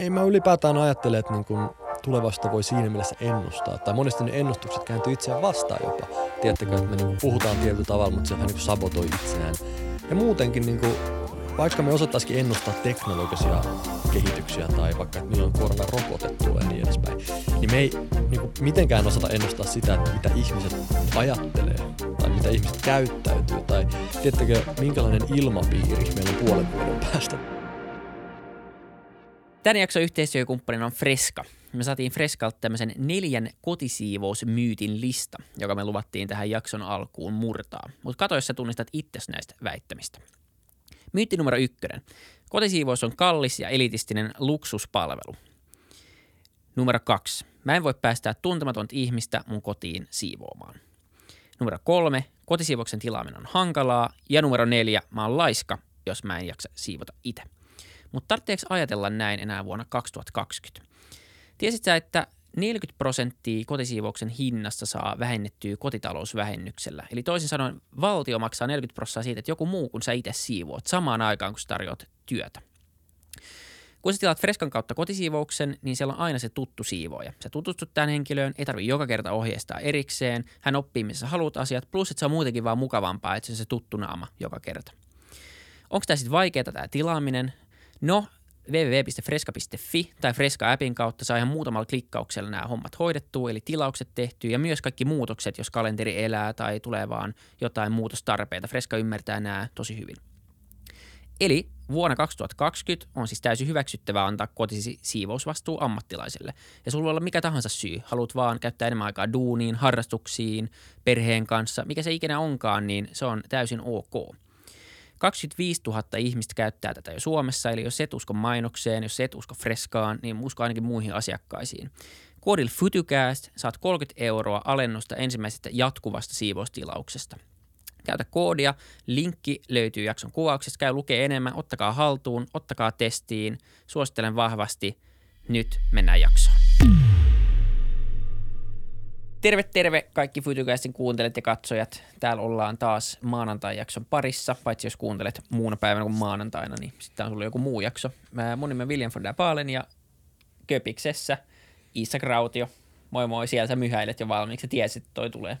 ei mä ylipäätään ajattele, että niin kuin tulevaisuutta voi siinä mielessä ennustaa. Tai monesti ne ennustukset kääntyy itseään vastaan jopa. Tiedättekö, että me niin puhutaan tietyllä tavalla, mutta se vähän niin sabotoi itseään. Ja muutenkin, niin kuin, vaikka me osattaisikin ennustaa teknologisia kehityksiä tai vaikka, että milloin koronarokote tulee ja niin edespäin, niin me ei niin kuin, mitenkään osata ennustaa sitä, että mitä ihmiset ajattelee tai mitä ihmiset käyttäytyy tai tiedättekö, minkälainen ilmapiiri meillä on puolen vuoden päästä. Tämän jakson yhteistyökumppanina on Freska. Me saatiin Freskalta tämmöisen neljän kotisiivousmyytin lista, joka me luvattiin tähän jakson alkuun murtaa. Mutta kato, jos sä tunnistat itses näistä väittämistä. Myytti numero ykkönen. Kotisiivous on kallis ja elitistinen luksuspalvelu. Numero kaksi. Mä en voi päästää tuntematonta ihmistä mun kotiin siivoamaan. Numero kolme. Kotisiivouksen tilaaminen on hankalaa. Ja numero neljä. Mä oon laiska, jos mä en jaksa siivota itse. Mutta tarvitseeko ajatella näin enää vuonna 2020? Tiesit sä, että 40 prosenttia kotisiivouksen hinnasta saa vähennettyä kotitalousvähennyksellä. Eli toisin sanoen valtio maksaa 40 prosenttia siitä, että joku muu kuin sä itse siivoat samaan aikaan, kun sä tarjoat työtä. Kun sä tilaat Freskan kautta kotisiivouksen, niin siellä on aina se tuttu siivoja. Sä tutustut tähän henkilöön, ei tarvitse joka kerta ohjeistaa erikseen. Hän oppii, missä haluat asiat, plus että se on muutenkin vaan mukavampaa, että se on se tuttu naama joka kerta. Onko tämä sitten vaikeaa tämä tilaaminen? No, www.freska.fi tai Freska-appin kautta saa ihan muutamalla klikkauksella nämä hommat hoidettua, eli tilaukset tehty ja myös kaikki muutokset, jos kalenteri elää tai tulee vaan jotain muutostarpeita. Freska ymmärtää nämä tosi hyvin. Eli vuonna 2020 on siis täysin hyväksyttävää antaa kotisi siivousvastuu ammattilaiselle. Ja sulla voi olla mikä tahansa syy. Haluat vaan käyttää enemmän aikaa duuniin, harrastuksiin, perheen kanssa, mikä se ikinä onkaan, niin se on täysin ok. 25 000 ihmistä käyttää tätä jo Suomessa, eli jos et usko mainokseen, jos et usko freskaan, niin usko ainakin muihin asiakkaisiin. Koodilla FutuCast saat 30 euroa alennusta ensimmäisestä jatkuvasta siivoustilauksesta. Käytä koodia, linkki löytyy jakson kuvauksesta, käy lukee enemmän, ottakaa haltuun, ottakaa testiin, suosittelen vahvasti. Nyt mennään jaksoon. Terve, terve kaikki Fytykäisten kuuntelijat ja katsojat. Täällä ollaan taas maanantai-jakson parissa, paitsi jos kuuntelet muuna päivänä kuin maanantaina, niin sitten on sulla joku muu jakso. Mä, mun nimi on William von der Baalen ja Köpiksessä Isak Rautio. Moi moi, siellä sä myhäilet jo valmiiksi. Sä tiesit, että toi tulee.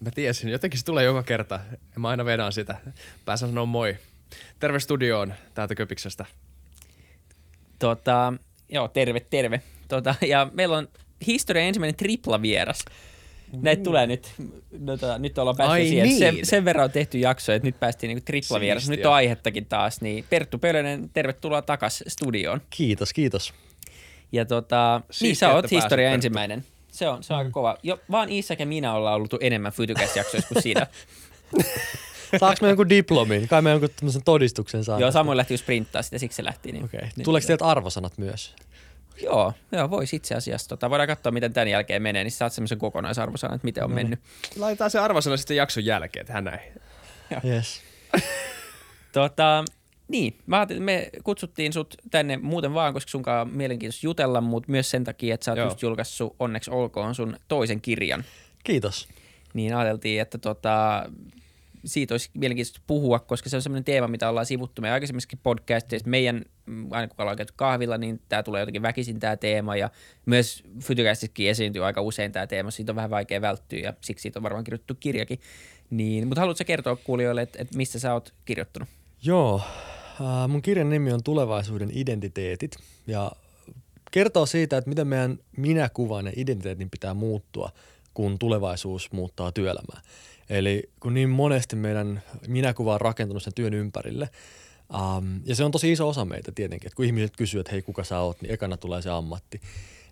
Mä tiesin, jotenkin se tulee joka kerta. Mä aina vedän sitä. Pääsen sanoa moi. Terve studioon täältä Köpiksestä. Tota, joo, terve, terve. Tota, ja meillä on historian ensimmäinen tripla-vieras. Näitä mm. tulee nyt, no, tota, nyt ollaan päästy Ai siihen. Niin. Sen, sen verran on tehty jakso, että nyt päästiin niinku tripla-vieras. Nyt on aihettakin taas. Niin Perttu Pölönen, tervetuloa takas studioon. Kiitos, kiitos. Ja tota, niin sä oot historian ensimmäinen. Se on, se on mm. aika kova. Jo, vaan Isak ja minä ollaan ollut enemmän Fytycast-jaksoissa kuin siinä. Saanko me jonkun diplomin? Kai me jonkun todistuksen saa. Joo, Samuel lähti sprinttaa sitä, siksi se lähti. Niin, okay. niin, Tuleeko teiltä arvosanat myös? Joo, joo voisi itse asiassa. Tota, voidaan katsoa, miten tämän jälkeen menee, niin saat semmoisen kokonaisarvosanan, että miten on no niin. mennyt. Laitetaan se arvosana sitten jakson jälkeen, tähän näin. Yes. tota, niin, mä me kutsuttiin sut tänne muuten vaan, koska sunkaan on mielenkiintoista jutella, mutta myös sen takia, että sä oot Joo. just julkaissut onneksi olkoon sun toisen kirjan. Kiitos. Niin ajateltiin, että tota, siitä olisi mielenkiintoista puhua, koska se on sellainen teema, mitä ollaan sivuttu meidän aikaisemmissakin podcasteissa. Meidän, aina kun ollaan kahvilla, niin tämä tulee jotenkin väkisin tämä teema ja myös Fytycastissakin esiintyy aika usein tämä teema. Siitä on vähän vaikea välttyä ja siksi siitä on varmaan kirjoitettu kirjakin. Niin, mutta haluatko kertoa kuulijoille, että, että mistä sä oot kirjoittanut? Joo, äh, mun kirjan nimi on Tulevaisuuden identiteetit ja kertoo siitä, että miten meidän minäkuvan ja identiteetin pitää muuttua, kun tulevaisuus muuttaa työelämää. Eli kun niin monesti meidän minäkuva on rakentunut sen työn ympärille, um, ja se on tosi iso osa meitä tietenkin, että kun ihmiset kysyvät, että hei kuka sä oot, niin ekana tulee se ammatti.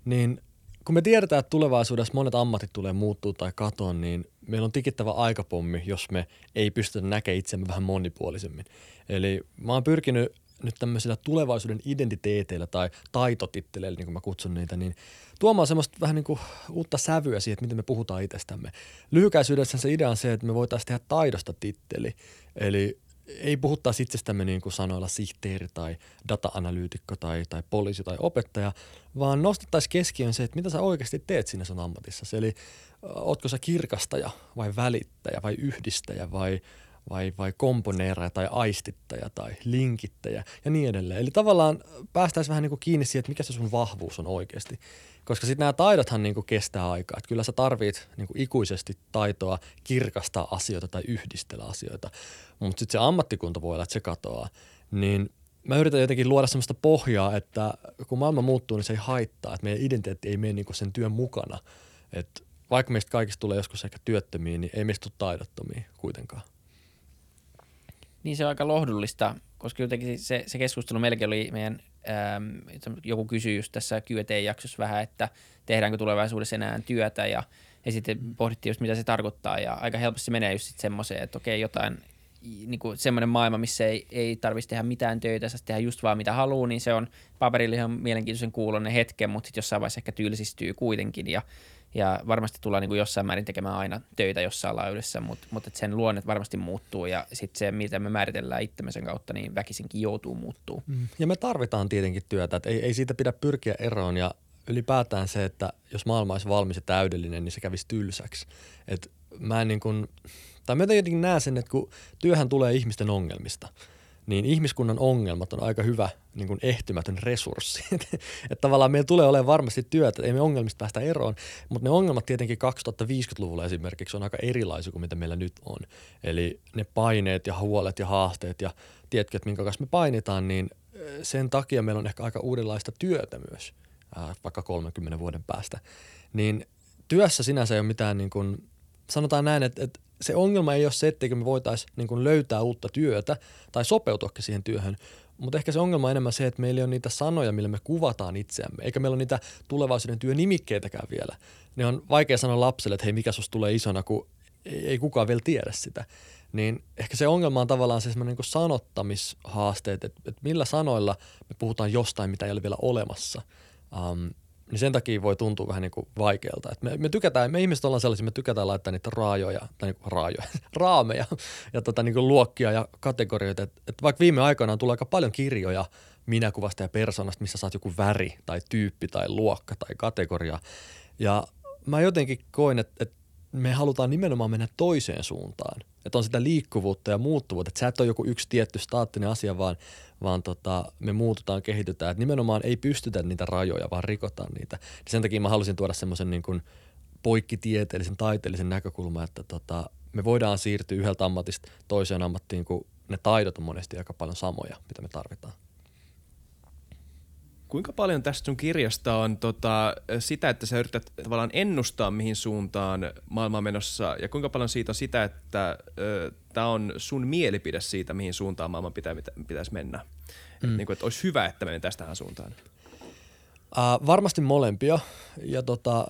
Niin kun me tiedetään, että tulevaisuudessa monet ammatit tulee muuttua tai katoa, niin meillä on tikittävä aikapommi, jos me ei pystytä näkemään itsemme vähän monipuolisemmin. Eli mä oon pyrkinyt nyt tämmöisillä tulevaisuuden identiteeteillä tai taitotitteleillä, niin kuin mä kutsun niitä, niin tuomaan semmoista vähän niin kuin uutta sävyä siihen, että miten me puhutaan itsestämme. Lyhykäisyydessä se idea on se, että me voitaisiin tehdä taidosta titteli. Eli ei puhuttaisi itsestämme niin kuin sanoilla sihteeri tai data-analyytikko tai, tai poliisi tai opettaja, vaan nostettaisiin keskiön se, että mitä sä oikeasti teet siinä sun ammatissa. Eli ootko sä kirkastaja vai välittäjä vai yhdistäjä vai vai, vai komponeeraja tai aistittaja tai linkittäjä ja niin edelleen. Eli tavallaan päästäisiin vähän niin kuin kiinni siihen, että mikä se sun vahvuus on oikeasti. Koska sitten nämä taidothan niin kuin kestää aikaa. Että kyllä sä tarvit niin kuin ikuisesti taitoa kirkastaa asioita tai yhdistellä asioita. Mutta sitten se ammattikunta voi olla, että se katoaa. Niin mä yritän jotenkin luoda sellaista pohjaa, että kun maailma muuttuu, niin se ei haittaa. Että meidän identiteetti ei mene niin kuin sen työn mukana. Että vaikka meistä kaikista tulee joskus ehkä työttömiä, niin ei meistä tule taidottomia kuitenkaan. Niin se on aika lohdullista, koska jotenkin se, se keskustelu melkein oli meidän, äm, joku kysyi just tässä Q&A-jaksossa vähän, että tehdäänkö tulevaisuudessa enää työtä ja, ja sitten pohdittiin just mitä se tarkoittaa ja aika helposti se menee just semmoiseen, että okei jotain niin kuin semmoinen maailma, missä ei, ei tarvitsisi tehdä mitään töitä, saa tehdä just vaan mitä haluaa, niin se on paperille ihan mielenkiintoisen kuulonen hetken, mutta sitten jossain vaiheessa ehkä tylsistyy kuitenkin ja ja varmasti tullaan niin kuin jossain määrin tekemään aina töitä jossain laudessa, mutta, mutta sen luonne varmasti muuttuu ja sitten se, mitä me määritellään itsemme sen kautta, niin väkisinkin joutuu muuttuu. Mm. Ja me tarvitaan tietenkin työtä, että ei, ei siitä pidä pyrkiä eroon ja ylipäätään se, että jos maailma olisi valmis ja täydellinen, niin se kävisi tylsäksi. Et mä en niin kuin, tai mä jotenkin näen sen, että kun työhän tulee ihmisten ongelmista – niin ihmiskunnan ongelmat on aika hyvä niin kuin ehtymätön resurssi. että tavallaan meillä tulee olemaan varmasti työtä, ei me ongelmista päästä eroon, mutta ne ongelmat tietenkin 2050-luvulla esimerkiksi on aika erilaisia kuin mitä meillä nyt on. Eli ne paineet ja huolet ja haasteet ja tiedätkö, että minkä kanssa me painitaan, niin sen takia meillä on ehkä aika uudenlaista työtä myös, vaikka 30 vuoden päästä. Niin työssä sinänsä ei ole mitään niin kuin, sanotaan näin, että, että se ongelma ei ole se, etteikö me voitaisiin niin löytää uutta työtä tai sopeutua siihen työhön, mutta ehkä se ongelma on enemmän se, että meillä ei ole niitä sanoja, millä me kuvataan itseämme, eikä meillä ole niitä tulevaisuuden työnimikkeitäkään vielä. Ne on vaikea sanoa lapselle, että hei, mikä susta tulee isona, kun ei kukaan vielä tiedä sitä. Niin ehkä se ongelma on tavallaan se niin sanottamishaasteet, että, että millä sanoilla me puhutaan jostain, mitä ei ole vielä olemassa. Um, niin sen takia voi tuntua vähän niin kuin vaikealta. Et me, me, tykätään, me ihmiset ollaan sellaisia, me tykätään laittaa niitä raajoja, tai niin kuin raajoja, raameja ja tota, niin kuin luokkia ja kategorioita. Et, et vaikka viime aikoina on tullut aika paljon kirjoja minäkuvasta ja persoonasta, missä saat joku väri tai tyyppi tai luokka tai kategoria. Ja mä jotenkin koin, että, että me halutaan nimenomaan mennä toiseen suuntaan. Että on sitä liikkuvuutta ja muuttuvuutta. Että sä et ole joku yksi tietty staattinen asia, vaan, vaan tota, me muututaan, kehitytään. Että nimenomaan ei pystytä niitä rajoja, vaan rikotaan niitä. Ja sen takia mä halusin tuoda semmoisen niin kuin poikkitieteellisen, taiteellisen näkökulman, että tota, me voidaan siirtyä yhdeltä ammatista toiseen ammattiin, kun ne taidot on monesti aika paljon samoja, mitä me tarvitaan. Kuinka paljon tästä sun kirjasta on tota, sitä, että sä yrität tavallaan ennustaa, mihin suuntaan maailma on menossa, ja kuinka paljon siitä on sitä, että tämä on sun mielipide siitä, mihin suuntaan maailman pitää, pitäisi mennä? Mm. Et, niin kuin, että olisi hyvä, että menen tästä tähän suuntaan. Uh, varmasti molempia. Ja tota,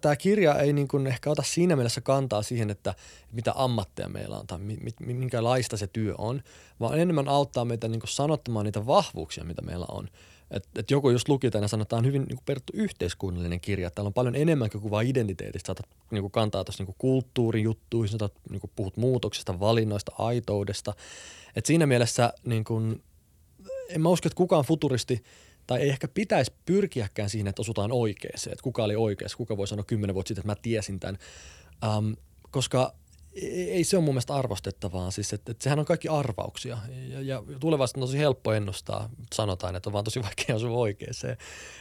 tämä kirja ei niin kuin ehkä ota siinä mielessä kantaa siihen, että mitä ammatteja meillä on tai mi, mi, minkälaista se työ on, vaan enemmän auttaa meitä niin kuin sanottamaan niitä vahvuuksia, mitä meillä on. Et, et joku just luki tänne sanotaan hyvin niin peruttu yhteiskunnallinen kirja. Täällä on paljon enemmän kuin vain identiteetistä. Saatat niin kuin kantaa tuossa niin kulttuurijuttuihin, saatat niin kuin puhut muutoksesta, valinnoista, aitoudesta. Et siinä mielessä niin kuin, en mä usko, että kukaan futuristi tai ei ehkä pitäisi pyrkiäkään siihen, että osutaan oikeeseen. Että kuka oli oikeassa, kuka voi sanoa kymmenen vuotta sitten, että mä tiesin tämän. Um, koska ei se ole mun mielestä arvostettavaa. Siis, että, että sehän on kaikki arvauksia ja, ja tulevaisuus on tosi helppo ennustaa. Sanotaan, että on vaan tosi vaikea osua oikeeseen.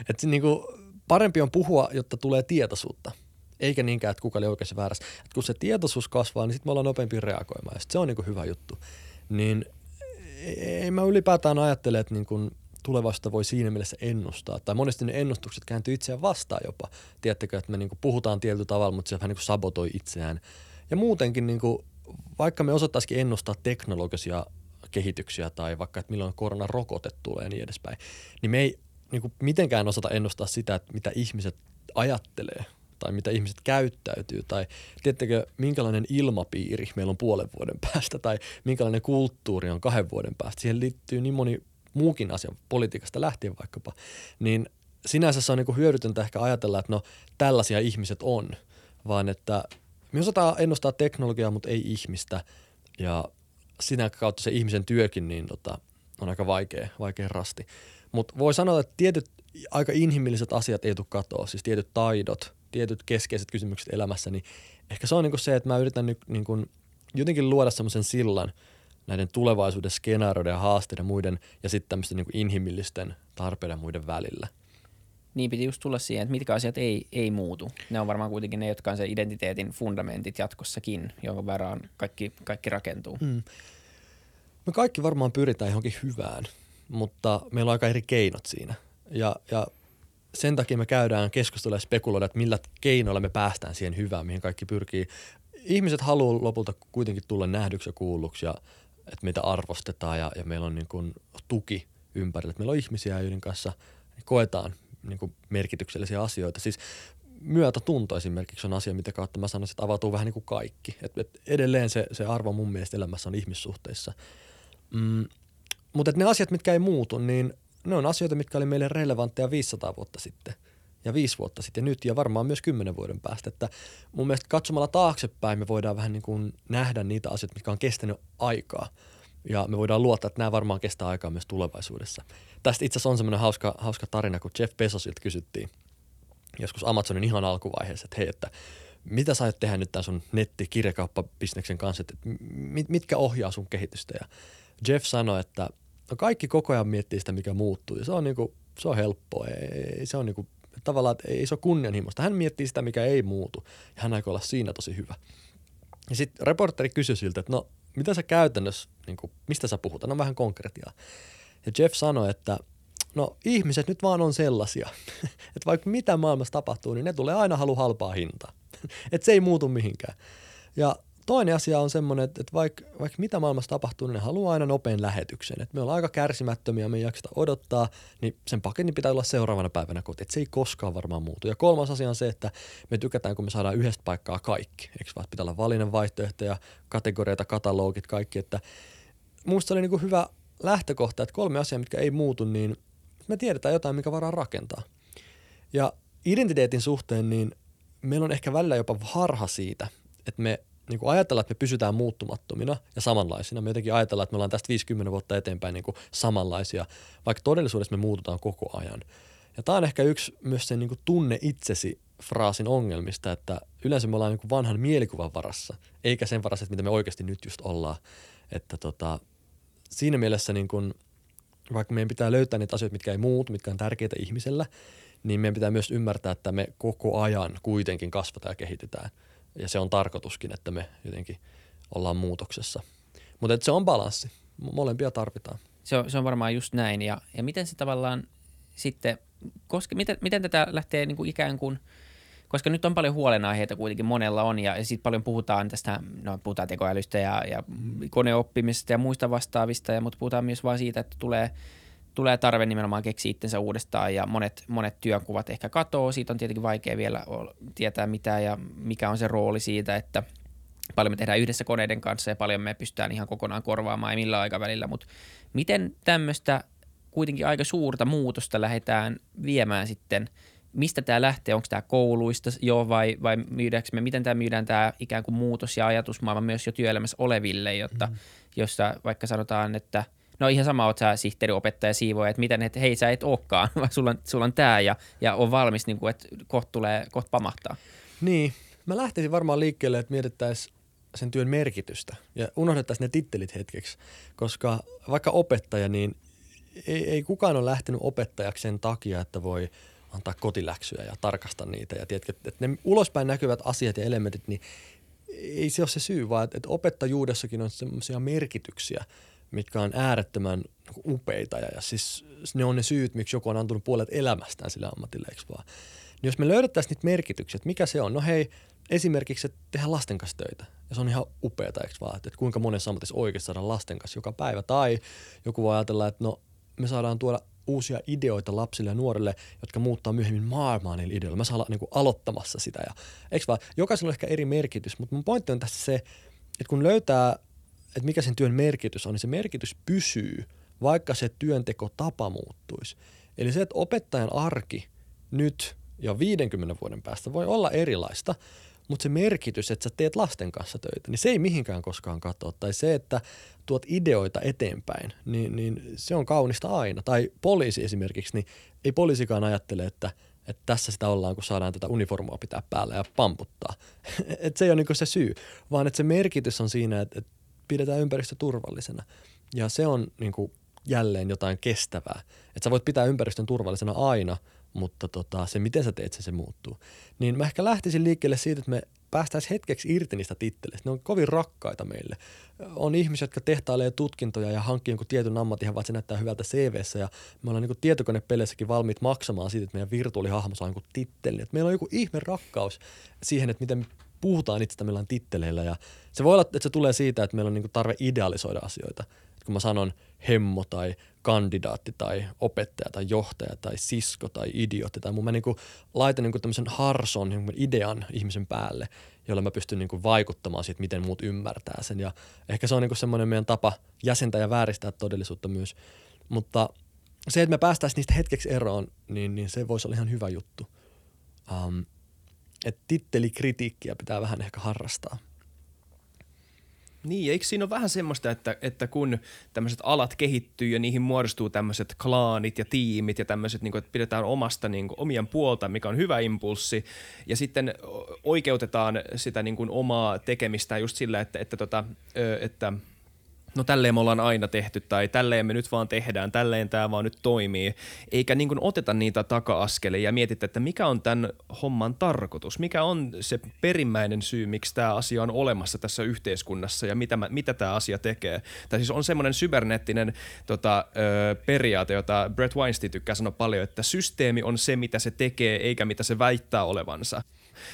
Että niin kuin, parempi on puhua, jotta tulee tietoisuutta. Eikä niinkään, että kuka oli oikeassa väärässä. Että kun se tietoisuus kasvaa, niin sitten me ollaan nopeampi reagoimaan. Ja se on niin kuin hyvä juttu. Niin ei mä ylipäätään ajattele, että niin kuin tulevaisuutta voi siinä mielessä ennustaa. Tai monesti ne ennustukset kääntyy itseään vastaan jopa. Tiedättekö, että me niin kuin puhutaan tietyllä tavalla, mutta se vähän niin kuin sabotoi itseään – ja muutenkin, niin kuin, vaikka me osattaisikin ennustaa teknologisia kehityksiä tai vaikka, että milloin koronarokote tulee ja niin edespäin, niin me ei niin kuin mitenkään osata ennustaa sitä, että mitä ihmiset ajattelee tai mitä ihmiset käyttäytyy tai tiedättekö, minkälainen ilmapiiri meillä on puolen vuoden päästä tai minkälainen kulttuuri on kahden vuoden päästä. Siihen liittyy niin moni muukin asia, politiikasta lähtien vaikkapa, niin sinänsä se on niin hyödytöntä ehkä ajatella, että no tällaisia ihmiset on, vaan että me osataan ennustaa teknologiaa, mutta ei ihmistä. Ja sinä kautta se ihmisen työkin niin tota, on aika vaikea, vaikea rasti. Mutta voi sanoa, että tietyt aika inhimilliset asiat ei tule katoa, siis tietyt taidot, tietyt keskeiset kysymykset elämässä, niin ehkä se on niinku se, että mä yritän nyt niinku jotenkin luoda semmoisen sillan näiden tulevaisuuden skenaarioiden ja haasteiden muiden ja sitten tämmöisten niin inhimillisten tarpeiden muiden välillä. Niin piti just tulla siihen, että mitkä asiat ei, ei muutu. Ne on varmaan kuitenkin ne, jotka on se identiteetin fundamentit jatkossakin, jonka verran kaikki, kaikki rakentuu. Mm. Me kaikki varmaan pyritään johonkin hyvään, mutta meillä on aika eri keinot siinä. Ja, ja sen takia me käydään keskustelua ja spekuloida, että millä keinoilla me päästään siihen hyvään, mihin kaikki pyrkii. Ihmiset haluaa lopulta kuitenkin tulla nähdyksi ja kuulluksi ja että meitä arvostetaan ja, ja meillä on niin kuin tuki ympärillä. Että meillä on ihmisiä, joiden kanssa koetaan niin kuin merkityksellisiä asioita. Siis myötätunto esimerkiksi on asia, mitä kautta mä sanoisin, että avautuu vähän niin kuin kaikki. Et, et edelleen se, se arvo mun mielestä elämässä on ihmissuhteissa. Mm, mutta ne asiat, mitkä ei muutu, niin ne on asioita, mitkä oli meille relevantteja 500 vuotta sitten ja viisi vuotta sitten ja nyt ja varmaan myös kymmenen vuoden päästä. Että mun mielestä katsomalla taaksepäin me voidaan vähän niin kuin nähdä niitä asioita, mitkä on kestänyt aikaa. Ja me voidaan luottaa, että nämä varmaan kestää aikaa myös tulevaisuudessa. Tästä itse asiassa on semmoinen hauska, hauska tarina, kun Jeff Bezosilta kysyttiin joskus Amazonin ihan alkuvaiheessa, että hei, että mitä sä aiot tehdä nyt tämän sun nettikirjakauppabisneksen kanssa, että mitkä ohjaa sun kehitystä? Ja Jeff sanoi, että no kaikki koko ajan miettii sitä, mikä muuttuu. Ja se on, niinku, se on helppoa. Ei, se on niinku, tavallaan, että ei se ole kunnianhimoista. Hän miettii sitä, mikä ei muutu. Ja hän aikoo olla siinä tosi hyvä. Ja sitten reporteri kysyi siltä, että no, mitä sä käytännössä, niin kuin, mistä sä puhut? No vähän konkretiaa. Ja Jeff sanoi, että no ihmiset nyt vaan on sellaisia, että vaikka mitä maailmassa tapahtuu, niin ne tulee aina halu halpaa hintaa. että se ei muutu mihinkään. Ja toinen asia on semmoinen, että, vaikka, vaikka mitä maailmassa tapahtuu, niin ne haluaa aina nopean lähetyksen. Että me ollaan aika kärsimättömiä, me ei odottaa, niin sen paketin pitää olla seuraavana päivänä kotiin. Että se ei koskaan varmaan muutu. Ja kolmas asia on se, että me tykätään, kun me saadaan yhdestä paikkaa kaikki. Eikö vaan, pitää olla valinnan vaihtoehtoja, kategorioita, katalogit, kaikki. Että musta oli niin kuin hyvä lähtökohta, että kolme asiaa, mitkä ei muutu, niin me tiedetään jotain, mikä varaa rakentaa. Ja identiteetin suhteen, niin meillä on ehkä välillä jopa harha siitä, että me niin kuin ajatellaan, että me pysytään muuttumattomina ja samanlaisina. Me jotenkin ajatellaan, että me ollaan tästä 50 vuotta eteenpäin niin kuin samanlaisia, vaikka todellisuudessa me muututaan koko ajan. Ja tämä on ehkä yksi myös sen niin kuin tunne itsesi fraasin ongelmista, että yleensä me ollaan niin kuin vanhan mielikuvan varassa, eikä sen varassa, että mitä me oikeasti nyt just ollaan. Että tota, siinä mielessä niin kuin, vaikka meidän pitää löytää niitä asioita, mitkä ei muutu, mitkä on tärkeitä ihmisellä, niin meidän pitää myös ymmärtää, että me koko ajan kuitenkin kasvataan ja kehitetään – ja se on tarkoituskin, että me jotenkin ollaan muutoksessa. Mutta se on balanssi. Molempia tarvitaan. Se on, se on varmaan just näin. Ja, ja miten se tavallaan sitten, koska, miten, miten tätä lähtee niin kuin ikään kuin, koska nyt on paljon huolenaiheita kuitenkin monella on ja, ja sitten paljon puhutaan tästä, no puhutaan tekoälystä ja, ja koneoppimisesta ja muista vastaavista, ja, mutta puhutaan myös vaan siitä, että tulee – tulee tarve nimenomaan keksiä itsensä uudestaan ja monet, monet työnkuvat ehkä katoo. Siitä on tietenkin vaikea vielä tietää mitä ja mikä on se rooli siitä, että paljon me tehdään yhdessä koneiden kanssa ja paljon me pystytään ihan kokonaan korvaamaan ja millä aikavälillä, mutta miten tämmöistä kuitenkin aika suurta muutosta lähdetään viemään sitten – mistä tämä lähtee, onko tämä kouluista jo vai, vai myydäänkö me, miten tämä myydään tämä ikään kuin muutos ja ajatusmaailma myös jo työelämässä oleville, jotta mm. jossa vaikka sanotaan, että – no ihan sama, oot sä sihteeri, opettaja, siivoja, että miten, että hei sä et olekaan, vaan sulla on, sulla on tää ja, ja on valmis, niin kuin, että kohta tulee, kohta pamahtaa. Niin, mä lähtisin varmaan liikkeelle, että mietittäisiin sen työn merkitystä ja unohdettaisiin ne tittelit hetkeksi, koska vaikka opettaja, niin ei, ei kukaan ole lähtenyt opettajaksi sen takia, että voi antaa kotiläksyjä ja tarkastaa niitä ja tiedätkö, että ne ulospäin näkyvät asiat ja elementit, niin ei se ole se syy, vaan että opettajuudessakin on sellaisia merkityksiä, mitkä on äärettömän upeita ja, siis ne on ne syyt, miksi joku on antanut puolet elämästään sille ammatille, eikö vaan? Niin jos me löydettäisiin niitä merkityksiä, että mikä se on, no hei, esimerkiksi, että tehdään lasten kanssa töitä. Ja se on ihan upeata, eikö vaan, että kuinka monessa ammatissa oikeasti saadaan lasten kanssa joka päivä. Tai joku voi ajatella, että no me saadaan tuoda uusia ideoita lapsille ja nuorille, jotka muuttaa myöhemmin maailmaa niillä ideoilla. Mä saan olla niin aloittamassa sitä. Ja, eikö vaan, jokaisella on ehkä eri merkitys, mutta mun pointti on tässä se, että kun löytää että mikä sen työn merkitys on, niin se merkitys pysyy, vaikka se työnteko tapa muuttuisi. Eli se, että opettajan arki nyt ja 50 vuoden päästä voi olla erilaista, mutta se merkitys, että sä teet lasten kanssa töitä, niin se ei mihinkään koskaan katoa. Tai se, että tuot ideoita eteenpäin, niin, niin se on kaunista aina. Tai poliisi esimerkiksi, niin ei poliisikaan ajattele, että että tässä sitä ollaan, kun saadaan tätä uniformua pitää päällä ja pamputtaa. että se ei ole niin se syy, vaan että se merkitys on siinä, että, että pidetään ympäristö turvallisena. Ja se on niin jälleen jotain kestävää. Että sä voit pitää ympäristön turvallisena aina, mutta tota, se miten sä teet sen, se muuttuu. Niin mä ehkä lähtisin liikkeelle siitä, että me päästäisiin hetkeksi irti niistä titteleistä. Ne on kovin rakkaita meille. On ihmisiä, jotka tehtailee tutkintoja ja hankkii jonkun tietyn ammatin, vaan se näyttää hyvältä CVssä ja me ollaan niin tietokone-peleissäkin valmiit maksamaan siitä, että meidän virtuaalihahmo saa jonkun tittelin. Että meillä on joku ihme rakkaus siihen, että miten me puhutaan itsestä titteleillä ja se voi olla, että se tulee siitä, että meillä on niin tarve idealisoida asioita. Et kun mä sanon hemmo tai kandidaatti tai opettaja tai johtaja tai sisko tai idiootti tai mun mä niin laitan niin tämmöisen harson niin idean ihmisen päälle, jolla mä pystyn niin vaikuttamaan siitä, miten muut ymmärtää sen. Ja ehkä se on niin semmoinen meidän tapa jäsentää ja vääristää todellisuutta myös. Mutta se, että me päästäisiin niistä hetkeksi eroon, niin, niin se voisi olla ihan hyvä juttu. Um, että tittelikritiikkiä pitää vähän ehkä harrastaa. Niin, eikö siinä ole vähän semmoista, että, että kun tämmöiset alat kehittyy ja niihin muodostuu tämmöiset klaanit ja tiimit ja tämmöiset, niin kuin, että pidetään omasta niin kuin, omien puolta, mikä on hyvä impulssi, ja sitten oikeutetaan sitä niin kuin, omaa tekemistä just sillä, että, että, tota, että – no tälleen me ollaan aina tehty tai tälleen me nyt vaan tehdään, tälleen tämä vaan nyt toimii, eikä niin oteta niitä taka-askelia ja mietitä, että mikä on tämän homman tarkoitus, mikä on se perimmäinen syy, miksi tämä asia on olemassa tässä yhteiskunnassa ja mitä, mitä tämä asia tekee. Tai siis on semmoinen sybernettinen tota, ö, periaate, jota Brett Weinstein tykkää sanoa paljon, että systeemi on se, mitä se tekee, eikä mitä se väittää olevansa.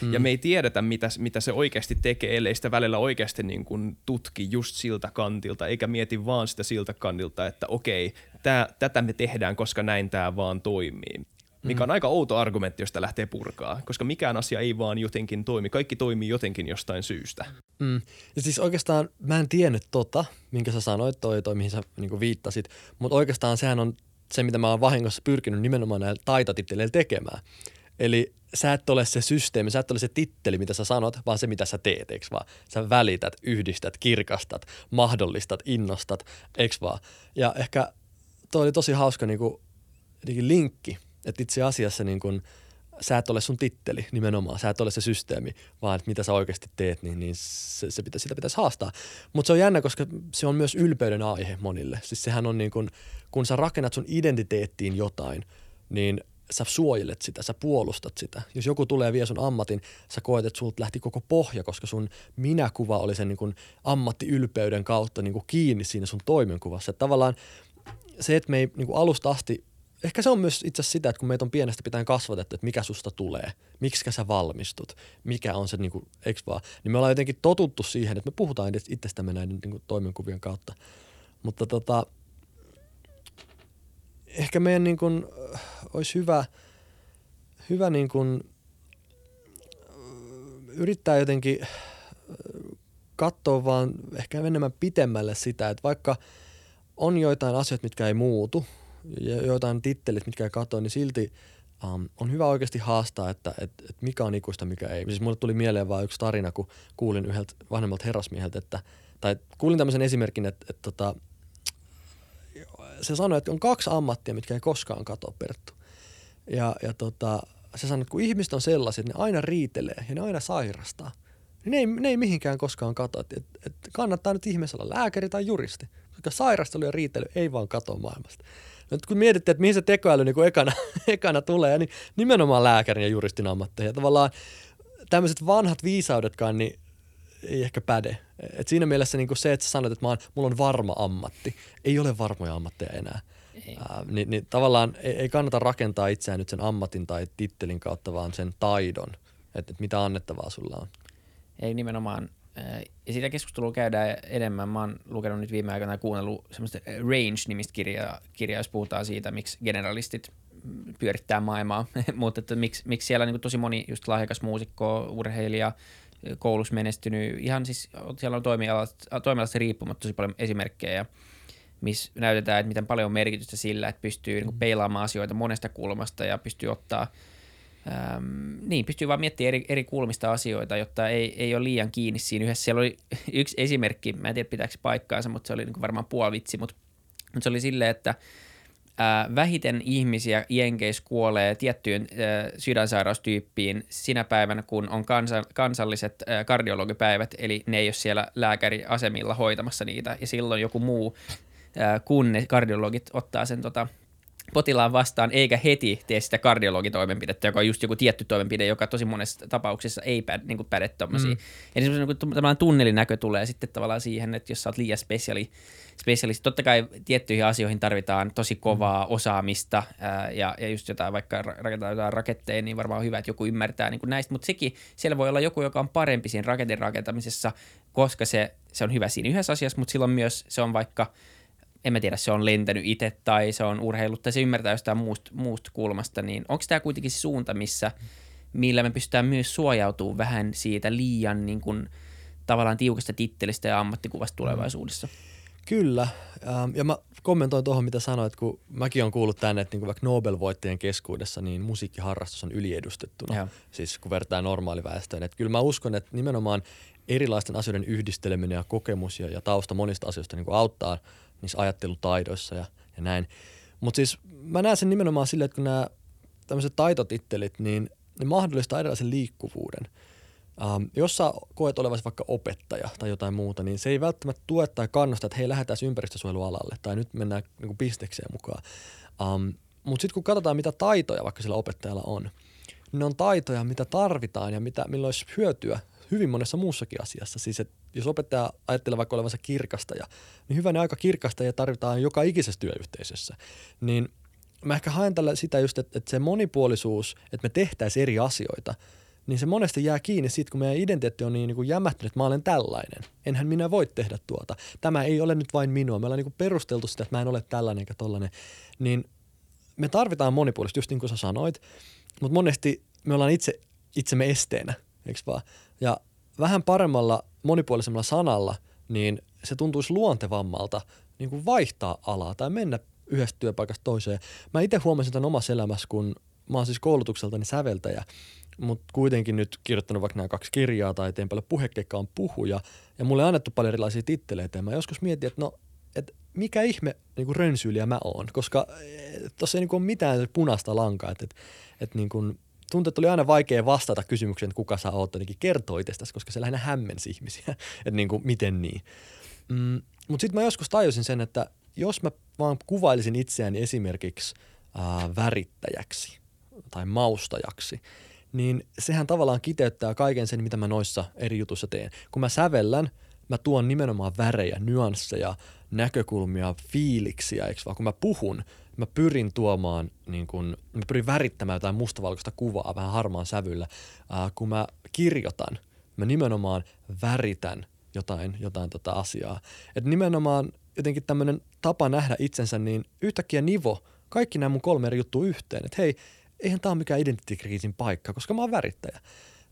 Mm. Ja me ei tiedetä, mitä, mitä se oikeasti tekee, ellei sitä välillä oikeasti niin kuin tutki just siltä kantilta, eikä mieti vaan sitä siltä kantilta, että okei, tää, tätä me tehdään, koska näin tämä vaan toimii. Mikä on mm. aika outo argumentti, josta lähtee purkaa, koska mikään asia ei vaan jotenkin toimi. Kaikki toimii jotenkin jostain syystä. Mm. Ja siis oikeastaan mä en tiennyt tota, minkä sä sanoit, toi, toi mihin sä niin viittasit, mutta oikeastaan sehän on se, mitä mä oon vahingossa pyrkinyt nimenomaan näillä taitotitteleillä tekemään. Eli sä et ole se systeemi, sä et ole se titteli, mitä sä sanot, vaan se, mitä sä teet, eikö vaan? Sä välität, yhdistät, kirkastat, mahdollistat, innostat, eikö vaan? Ja ehkä toi oli tosi hauska niin kuin, linkki, että itse asiassa niin kuin, sä et ole sun titteli nimenomaan, sä et ole se systeemi, vaan että mitä sä oikeasti teet, niin, niin se, se pitä, sitä pitäisi haastaa. Mutta se on jännä, koska se on myös ylpeyden aihe monille. Siis sehän on niin kuin, kun sä rakennat sun identiteettiin jotain, niin – sä suojelet sitä, sä puolustat sitä. Jos joku tulee vie sun ammatin, sä koet, että sulta lähti koko pohja, koska sun minäkuva oli sen niin kuin ammattiylpeyden kautta niin kuin kiinni siinä sun toimenkuvassa. Että tavallaan se, että me ei niin kuin alusta asti, ehkä se on myös itse asiassa sitä, että kun meitä on pienestä pitäen kasvatettu, että mikä susta tulee, miksi sä valmistut, mikä on se, niin kuin, eikö vaan, niin me ollaan jotenkin totuttu siihen, että me puhutaan itsestämme näiden niin kuin toimenkuvien kautta. Mutta tota, ehkä meidän niin kuin, olisi hyvä, hyvä niin kuin, yrittää jotenkin katsoa vaan ehkä enemmän pitemmälle sitä, että vaikka on joitain asioita, mitkä ei muutu, ja joitain tittelit, mitkä ei katoa, niin silti um, on hyvä oikeasti haastaa, että et, et mikä on ikuista, mikä ei. Siis mulle tuli mieleen vain yksi tarina, kun kuulin yhdeltä vanhemmalta herrasmieheltä, että, tai kuulin tämmöisen esimerkin, että, että, että tota, se sanoi, että on kaksi ammattia, mitkä ei koskaan katoa, Perttu. Ja, ja tota, se sanoi, että kun ihmiset on sellaisia, että ne aina riitelee ja ne aina sairastaa, niin ne ei, ne ei mihinkään koskaan katoa. Et, et kannattaa nyt ihmisellä olla lääkäri tai juristi, koska sairastelu ja riitely ei vaan katoa maailmasta. Nyt kun mietitte, että mihin se tekoäly niin ekana, ekana tulee, niin nimenomaan lääkärin ja juristin ammatteja. Tavallaan tämmöiset vanhat viisaudetkaan, niin ei ehkä päde. Et siinä mielessä niin se, että sä sanot, että mä oon, mulla on varma ammatti, ei ole varmoja ammatteja enää. Ää, niin, niin tavallaan ei, ei kannata rakentaa itseään nyt sen ammatin tai tittelin kautta, vaan sen taidon, että, että mitä annettavaa sulla on. Ei nimenomaan. Ja siitä keskustelua käydään enemmän. Mä oon lukenut nyt viime aikoina ja kuunnellut semmoista Range-nimistä kirjaa, kirjaa, jos puhutaan siitä, miksi generalistit pyörittää maailmaa, mutta että miksi, miksi siellä niin tosi moni just lahjakas muusikko, urheilija, koulussa menestynyt. Ihan siis siellä on toimialasta, toimialasta riippumatta tosi paljon esimerkkejä, missä näytetään, että miten paljon on merkitystä sillä, että pystyy niin peilaamaan asioita monesta kulmasta ja pystyy ottaa Ähm, niin, pystyy vaan miettimään eri, eri kulmista asioita, jotta ei, ei ole liian kiinni siinä yhdessä. Siellä oli yksi esimerkki, mä en tiedä pitääkö paikkaansa, mutta se oli niin varmaan puolivitsi, mutta, mutta se oli silleen, että ää, vähiten ihmisiä Jenkeissä kuolee tiettyyn ää, sydänsairaustyyppiin sinä päivänä, kun on kansa, kansalliset ää, kardiologipäivät, eli ne ei ole siellä lääkäriasemilla hoitamassa niitä, ja silloin joku muu kun ne kardiologit ottaa sen tota, potilaan vastaan, eikä heti tee sitä kardiologitoimenpidettä, joka on just joku tietty toimenpide, joka tosi monessa tapauksessa ei päde, niin kuin päde tommosia. Mm. Eli semmoinen niin kuin, tunnelinäkö tulee sitten tavallaan siihen, että jos sä oot liian spesiali, spesialisti, totta kai tiettyihin asioihin tarvitaan tosi kovaa mm. osaamista ää, ja, ja just jotain, vaikka rakentaa jotain raketteja, niin varmaan on hyvä, että joku ymmärtää niin kuin näistä, mutta sekin, siellä voi olla joku, joka on parempi siinä raketin rakentamisessa, koska se, se on hyvä siinä yhdessä asiassa, mutta silloin myös se on vaikka – en mä tiedä, se on lentänyt itse tai se on urheillut tai se ymmärtää jostain muusta, muusta kulmasta, niin onko tämä kuitenkin se suunta, missä, millä me pystytään myös suojautumaan vähän siitä liian niin kuin, tavallaan tiukasta tittelistä ja ammattikuvasta mm. tulevaisuudessa? Kyllä, ähm, ja mä kommentoin tuohon, mitä sanoit, kun mäkin olen kuullut tänne, että niin vaikka Nobel-voittajien keskuudessa, niin musiikkiharrastus on yliedustettuna, ja. siis kun vertaa normaaliväestöön. Että kyllä mä uskon, että nimenomaan erilaisten asioiden yhdisteleminen ja kokemus ja, ja tausta monista asioista niin auttaa – niissä ajattelutaidoissa ja, ja näin. Mutta siis mä näen sen nimenomaan silleen, että kun nämä tämmöiset taitotittelit, niin ne mahdollistaa erilaisen liikkuvuuden. Ähm, jos sä koet olevasi vaikka opettaja tai jotain muuta, niin se ei välttämättä tue tai kannusta, että hei lähdetään ympäristösuojelualalle tai nyt mennään niin kuin bisnekseen mukaan. Ähm, Mutta sitten kun katsotaan, mitä taitoja vaikka sillä opettajalla on, niin ne on taitoja, mitä tarvitaan ja mitä, milloin olisi hyötyä hyvin monessa muussakin asiassa. Siis että jos opettaja ajattelee vaikka olevansa kirkastaja, niin hyvänä aika kirkastajia tarvitaan joka ikisessä työyhteisössä. Niin mä ehkä haen tällä sitä just, että, että se monipuolisuus, että me tehtäisiin eri asioita, niin se monesti jää kiinni siitä, kun meidän identiteetti on niin, niin kuin jämähtynyt, että mä olen tällainen. Enhän minä voi tehdä tuota. Tämä ei ole nyt vain minua. Me ollaan niin kuin perusteltu sitä, että mä en ole tällainen eikä tollainen. Niin me tarvitaan monipuolista, just niin kuin sä sanoit, mutta monesti me ollaan itse itsemme esteenä, eikö vaan? Ja vähän paremmalla, monipuolisemmalla sanalla, niin se tuntuisi luontevammalta niin kuin vaihtaa alaa tai mennä yhdestä työpaikasta toiseen. Mä itse huomasin tämän omassa elämässä, kun mä oon siis koulutukseltani säveltäjä, mutta kuitenkin nyt kirjoittanut vaikka nämä kaksi kirjaa tai teen paljon puhekeikkaa on puhuja ja mulle on annettu paljon erilaisia titteleitä ja mä joskus mietin, että no, että mikä ihme niin kuin rönsyyliä mä oon, koska eh, tuossa ei niin kuin ole mitään punaista lankaa, että, että, että niin kuin tuntuu, että oli aina vaikea vastata kysymykseen, että kuka sä oot, jotenkin kertoo itsestäsi, koska se lähinnä hämmensi ihmisiä, että niin kuin, miten niin. Mm, Mutta sitten mä joskus tajusin sen, että jos mä vaan kuvailisin itseäni esimerkiksi äh, värittäjäksi tai maustajaksi, niin sehän tavallaan kiteyttää kaiken sen, mitä mä noissa eri jutuissa teen. Kun mä sävellän, mä tuon nimenomaan värejä, nyansseja, näkökulmia, fiiliksiä, eikö vaan kun mä puhun, mä pyrin tuomaan, niin kun, mä pyrin värittämään jotain mustavalkoista kuvaa vähän harmaan sävyllä. Ää, kun mä kirjoitan, mä nimenomaan väritän jotain, jotain tota asiaa. Et nimenomaan jotenkin tämmöinen tapa nähdä itsensä, niin yhtäkkiä nivo kaikki nämä mun kolme eri juttua yhteen. Että hei, eihän tämä ole mikään identiteettikriisin paikka, koska mä oon värittäjä.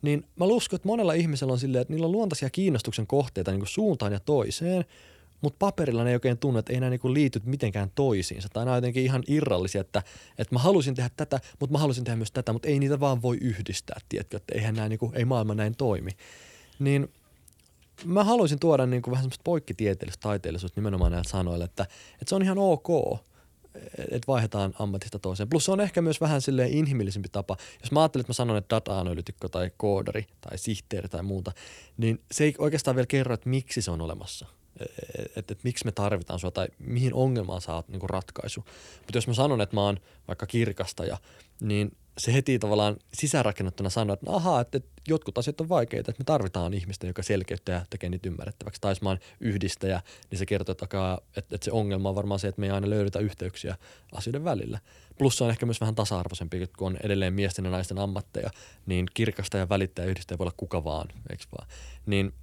Niin mä uskon, että monella ihmisellä on silleen, että niillä on luontaisia kiinnostuksen kohteita niin kuin suuntaan ja toiseen – mutta paperilla ne ei oikein tunne, että ei nämä niinku liity mitenkään toisiinsa. Tai nämä on jotenkin ihan irrallisia, että, että mä halusin tehdä tätä, mutta mä halusin tehdä myös tätä, mutta ei niitä vaan voi yhdistää, tiedätkö, että eihän nämä, niinku, ei maailma näin toimi. Niin mä haluaisin tuoda niinku vähän semmoista poikkitieteellistä taiteellisuutta nimenomaan näillä sanoilla, että, että se on ihan ok, että vaihdetaan ammatista toiseen. Plus se on ehkä myös vähän silleen inhimillisempi tapa. Jos mä ajattelen, että mä sanon, että data-analytikko tai koodari tai sihteeri tai muuta, niin se ei oikeastaan vielä kerro, että miksi se on olemassa että et, et miksi me tarvitaan sua tai mihin ongelmaan sä oot niinku ratkaisu. Mutta jos mä sanon, että mä oon vaikka kirkastaja, niin se heti tavallaan sisäänrakennettuna sanoo, että ahaa, että, että jotkut asiat on vaikeita, että me tarvitaan ihmistä, joka selkeyttää ja tekee niitä ymmärrettäväksi. Tai jos mä oon yhdistäjä, niin se kertoo, että, että, että se ongelma on varmaan se, että me ei aina löydetä yhteyksiä asioiden välillä. Plus se on ehkä myös vähän tasa-arvoisempi, kun on edelleen miesten ja naisten ammatteja, niin kirkasta ja välittäjä yhdistäjä voi olla kuka vaan, eikö vaan? Niin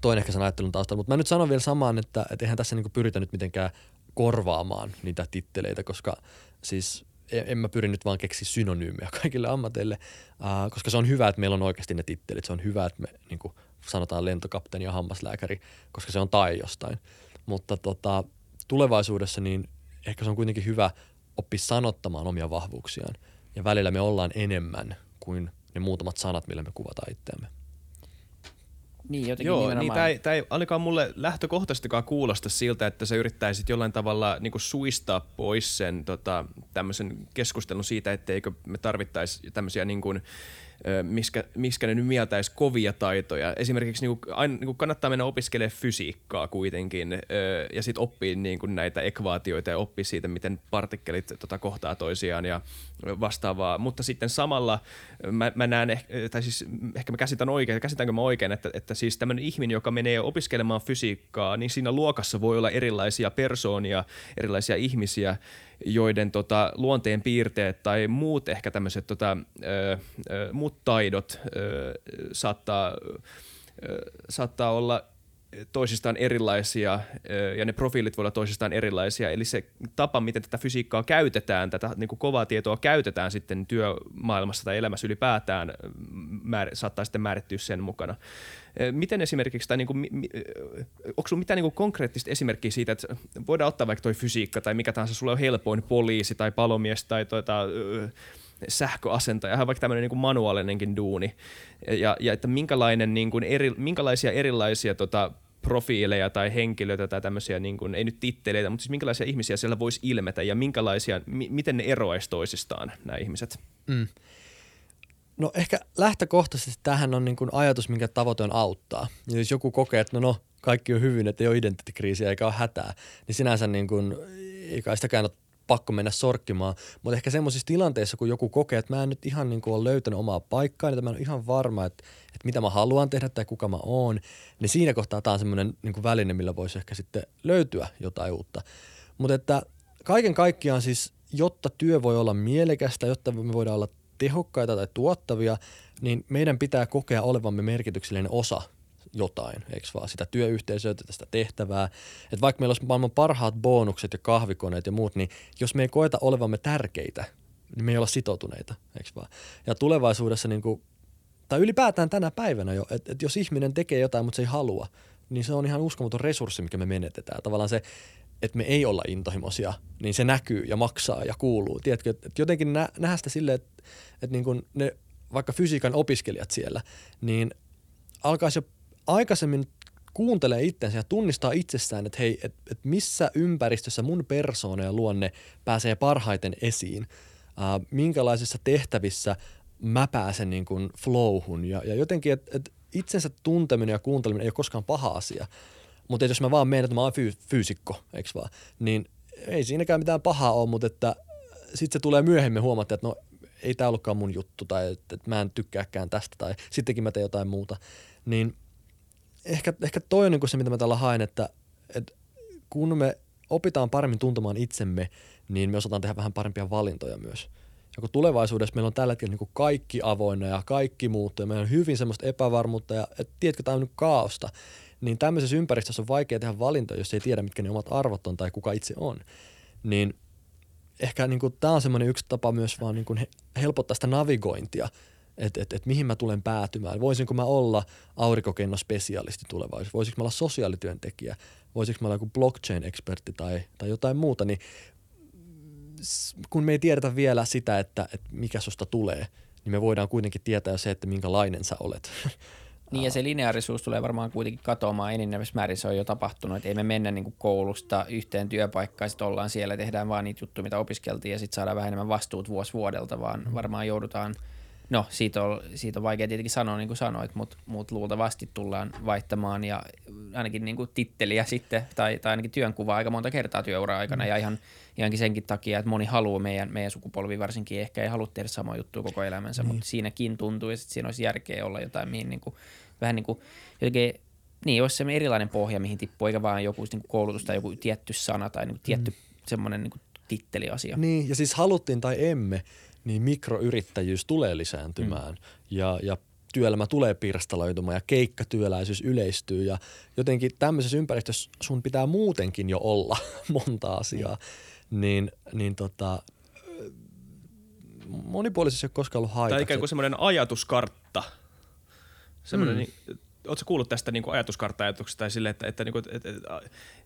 toinen ehkä sen ajattelun taustalla. Mutta mä nyt sanon vielä samaan, että, että eihän tässä niinku pyritä nyt mitenkään korvaamaan niitä titteleitä, koska siis en, en mä pyri nyt vaan keksiä synonyymejä kaikille ammateille, äh, koska se on hyvä, että meillä on oikeasti ne tittelit. Se on hyvä, että me niin kuin sanotaan lentokapteeni ja hammaslääkäri, koska se on tai jostain. Mutta tota, tulevaisuudessa niin ehkä se on kuitenkin hyvä oppia sanottamaan omia vahvuuksiaan. Ja välillä me ollaan enemmän kuin ne muutamat sanat, millä me kuvataan itseämme. Niin, jotenkin Joo, nimenomaan. niin tämä ei, tää ei ainakaan mulle lähtökohtaisestikaan kuulosta siltä, että sä yrittäisit jollain tavalla niin kuin suistaa pois sen tota, tämmöisen keskustelun siitä, etteikö me tarvittaisi tämmöisiä niin kuin, miskä, miskä ne nyt mieltäisi kovia taitoja. Esimerkiksi niin kuin, aina, niin kuin kannattaa mennä opiskelemaan fysiikkaa kuitenkin ja sitten oppii niin kuin näitä ekvaatioita ja oppii siitä, miten partikkelit tota, kohtaa toisiaan ja vastaavaa. Mutta sitten samalla mä, mä näen, tai siis ehkä mä käsitän oikein, käsitänkö mä oikein, että, että siis tämmöinen ihminen, joka menee opiskelemaan fysiikkaa, niin siinä luokassa voi olla erilaisia persoonia, erilaisia ihmisiä, joiden tota, luonteen piirteet tai muut ehkä tämmöiset tota, muut taidot ö, saattaa, ö, saattaa olla toisistaan erilaisia ja ne profiilit voi olla toisistaan erilaisia. Eli se tapa, miten tätä fysiikkaa käytetään, tätä niin kuin kovaa tietoa käytetään sitten työmaailmassa tai elämässä ylipäätään, määr, saattaa sitten määrittyä sen mukana. Miten esimerkiksi, tai niin kuin, onko sinulla mitään niin kuin konkreettista esimerkkiä siitä, että voidaan ottaa vaikka toi fysiikka tai mikä tahansa, sulla on helpoin poliisi tai palomies tai tuota, sähköasentaja, ihan vaikka tämmöinen niin manuaalinenkin duuni, ja, ja että minkälainen, niin kuin eri, minkälaisia erilaisia tota, profiileja tai henkilöitä tai tämmöisiä, niin kuin, ei nyt titteleitä, mutta siis minkälaisia ihmisiä siellä voisi ilmetä ja minkälaisia, mi, miten ne eroaisi toisistaan nämä ihmiset? Mm. No ehkä lähtökohtaisesti tähän on niin kuin ajatus, minkä tavoite on auttaa. Ja jos joku kokee, että no, no kaikki on hyvin, että ei ole identiteettikriisiä eikä ole hätää, niin sinänsä niin kuin, ei kai sitäkään ole pakko mennä sorkkimaan. Mutta ehkä semmoisissa tilanteissa, kun joku kokee, että mä en nyt ihan niin kuin ole löytänyt omaa paikkaa, että mä en ole ihan varma, että, että mitä mä haluan tehdä tai kuka mä oon, niin siinä kohtaa tämä on semmoinen niin kuin väline, millä voisi ehkä sitten löytyä jotain uutta. Mutta että kaiken kaikkiaan siis, jotta työ voi olla mielekästä, jotta me voidaan olla tehokkaita tai tuottavia, niin meidän pitää kokea olevamme merkityksellinen osa jotain, eikö vaan, sitä työyhteisöä, tästä tehtävää. Että vaikka meillä olisi maailman parhaat bonukset ja kahvikoneet ja muut, niin jos me ei koeta olevamme tärkeitä, niin me ei olla sitoutuneita, eikö vaan. Ja tulevaisuudessa niin kuin, tai ylipäätään tänä päivänä jo, että, että jos ihminen tekee jotain, mutta se ei halua, niin se on ihan uskomaton resurssi, mikä me menetetään. Tavallaan se, että me ei olla intohimoisia, niin se näkyy ja maksaa ja kuuluu. Tiedätkö, että jotenkin nä, nähdä sitä silleen, että, että niin kuin ne vaikka fysiikan opiskelijat siellä, niin alkaisi jo aikaisemmin kuuntelee itsensä ja tunnistaa itsessään, että hei, että et missä ympäristössä mun persoona ja luonne pääsee parhaiten esiin, äh, minkälaisissa tehtävissä mä pääsen niin kuin flowhun? Ja, ja jotenkin, että et itsensä tunteminen ja kuunteleminen ei ole koskaan paha asia, mutta jos mä vaan menen, että mä oon fyy- fyysikko, eikö vaan, niin ei siinäkään mitään pahaa ole, mutta että sitten se tulee myöhemmin huomata, että no ei tämä ollutkaan mun juttu tai että, että mä en tykkääkään tästä tai sittenkin mä teen jotain muuta, niin ehkä, ehkä toi on niin se, mitä mä tällä haen, että, että kun me opitaan paremmin tuntemaan itsemme, niin me osataan tehdä vähän parempia valintoja myös. Ja kun tulevaisuudessa meillä on tällä hetkellä niin kaikki avoinna ja kaikki muuttuu ja meillä on hyvin semmoista epävarmuutta ja et, tiedätkö, tämä on nyt kaaosta, niin tämmöisessä ympäristössä on vaikea tehdä valintoja, jos ei tiedä, mitkä ne omat arvot on tai kuka itse on. Niin ehkä niin tämä on semmoinen yksi tapa myös vaan niin helpottaa sitä navigointia, että et, et mihin mä tulen päätymään. Voisinko mä olla aurinkokennospesialisti tulevaisuudessa? Voisinko mä olla sosiaalityöntekijä? Voisinko mä olla joku blockchain-ekspertti tai, tai jotain muuta? Niin kun me ei tiedetä vielä sitä, että, että mikä susta tulee, niin me voidaan kuitenkin tietää se, että minkälainen sä olet. Niin ja se lineaarisuus tulee varmaan kuitenkin katoamaan enenevässä määrin, se on jo tapahtunut, että ei me mennä niin koulusta yhteen työpaikkaan, sitten ollaan siellä, tehdään vaan niitä juttuja, mitä opiskeltiin ja sitten saadaan vähän enemmän vastuut vuosi vuodelta, vaan mm. varmaan joudutaan, no siitä on, siitä on vaikea tietenkin sanoa niin kuin sanoit, mutta mut luultavasti tullaan vaihtamaan ja ainakin niin kuin titteliä sitten tai, tai ainakin työnkuvaa aika monta kertaa työura aikana mm. ja ihan, ihankin senkin takia, että moni haluaa meidän, meidän sukupolvi varsinkin ehkä ei halua tehdä samaa juttua koko elämänsä, mm. mutta siinäkin tuntuu, että siinä olisi järkeä olla jotain, mihin niin kuin, vähän niin kuin jotenkin, niin olisi semmoinen erilainen pohja, mihin tippuu, eikä vaan joku niin kuin koulutus tai joku tietty sana tai niin kuin tietty mm. semmoinen niin kuin titteliasia. Niin, ja siis haluttiin tai emme, niin mikroyrittäjyys tulee lisääntymään mm. ja, ja työelämä tulee pirstaloitumaan ja keikkatyöläisyys yleistyy ja jotenkin tämmöisessä ympäristössä sun pitää muutenkin jo olla monta asiaa, mm. niin, niin tota, monipuolisessa ei ole koskaan ollut haitaksi. Tai ikään kuin semmoinen ajatuskartta. Semmoinen, mm. Oletko kuullut tästä niin ajatuskartta-ajatuksesta tai sille, että, että, niin kuin, että,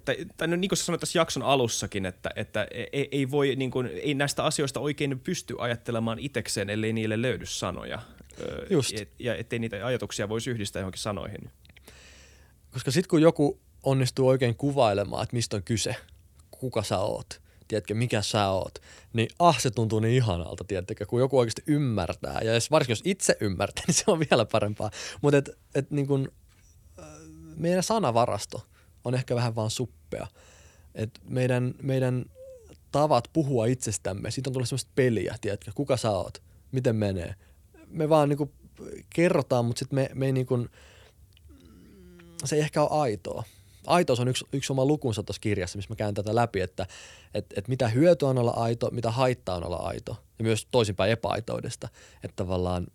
tai, tai no, niin kuin sä sanoit tässä jakson alussakin, että, että ei, ei, voi, niin kuin, ei näistä asioista oikein pysty ajattelemaan itekseen, ellei niille löydy sanoja. Just. Ja, ja ettei niitä ajatuksia voisi yhdistää johonkin sanoihin. koska sitten kun joku onnistuu oikein kuvailemaan, että mistä on kyse, kuka sä oot, tiedätkö, mikä sä oot, niin ah, se tuntuu niin ihanalta, tiedätkö, kun joku oikeasti ymmärtää. Ja jos, varsinkin jos itse ymmärtää, niin se on vielä parempaa. Mutta et, et niin kun, äh, meidän sanavarasto on ehkä vähän vaan suppea. Et meidän, meidän tavat puhua itsestämme, siitä on tullut semmoista peliä, tiedätkö, kuka sä oot, miten menee. Me vaan niin kuin kerrotaan, mutta sitten me, me ei niin kuin, se ei ehkä ole aitoa. Aitous on yksi, yksi oma lukunsa tuossa kirjassa, missä mä käyn tätä läpi, että et, et mitä hyötyä on olla aito, mitä haittaa on olla aito. Ja myös toisinpäin epäaitoudesta. Että tavallaan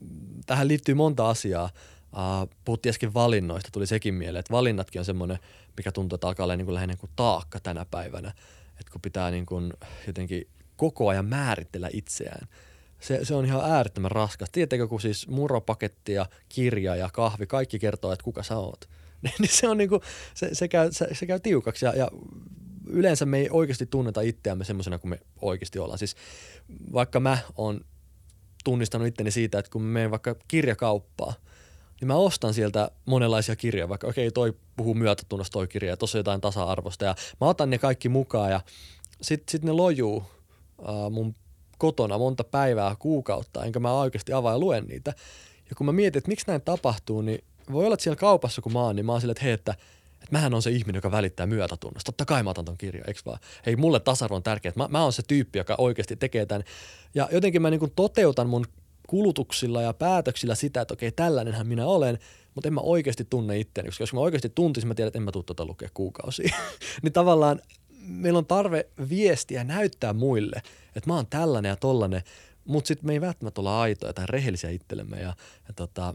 mm, tähän liittyy monta asiaa. Uh, puhuttiin äsken valinnoista, tuli sekin mieleen, että valinnatkin on semmoinen, mikä tuntuu, että alkaa olla niin kuin lähinnä kuin taakka tänä päivänä. Että kun pitää niin kuin jotenkin koko ajan määritellä itseään. Se, se on ihan äärettömän raskas. Tiedättekö, kun siis muropaketti ja kirja ja kahvi, kaikki kertoo, että kuka sä oot. niin se on niinku, se, se, käy, se, se käy tiukaksi ja, ja yleensä me ei oikeasti tunneta itseämme semmoisena kuin me oikeasti ollaan. Siis vaikka mä oon tunnistanut itteni siitä, että kun me menen vaikka kirjakauppaa, niin mä ostan sieltä monenlaisia kirjoja, vaikka okei okay, toi puhuu myötätunnosta toi kirja ja tuossa on jotain tasa-arvosta ja mä otan ne kaikki mukaan ja sitten sit ne lojuu uh, mun kotona monta päivää, kuukautta, enkä mä oikeasti avaa ja luen niitä. Ja kun mä mietin, että miksi näin tapahtuu, niin voi olla, että siellä kaupassa kun mä oon, niin mä oon silleen, että hei, että, että mähän on se ihminen, joka välittää myötätunnosta. Totta kai mä otan ton kirjan, eikö vaan? Hei, mulle tasa-arvo on tärkeää. Mä, mä oon se tyyppi, joka oikeasti tekee tämän. Ja jotenkin mä niin kuin toteutan mun kulutuksilla ja päätöksillä sitä, että okei, tällainenhän minä olen, mutta en mä oikeasti tunne itseäni, koska jos mä oikeasti tuntisin, mä tiedän, että en mä tule tuota lukea kuukausia. niin tavallaan meillä on tarve viestiä näyttää muille, että mä oon tällainen ja tollainen, mutta sitten me ei välttämättä olla aitoja tai rehellisiä itsellemme. Ja, ja tota,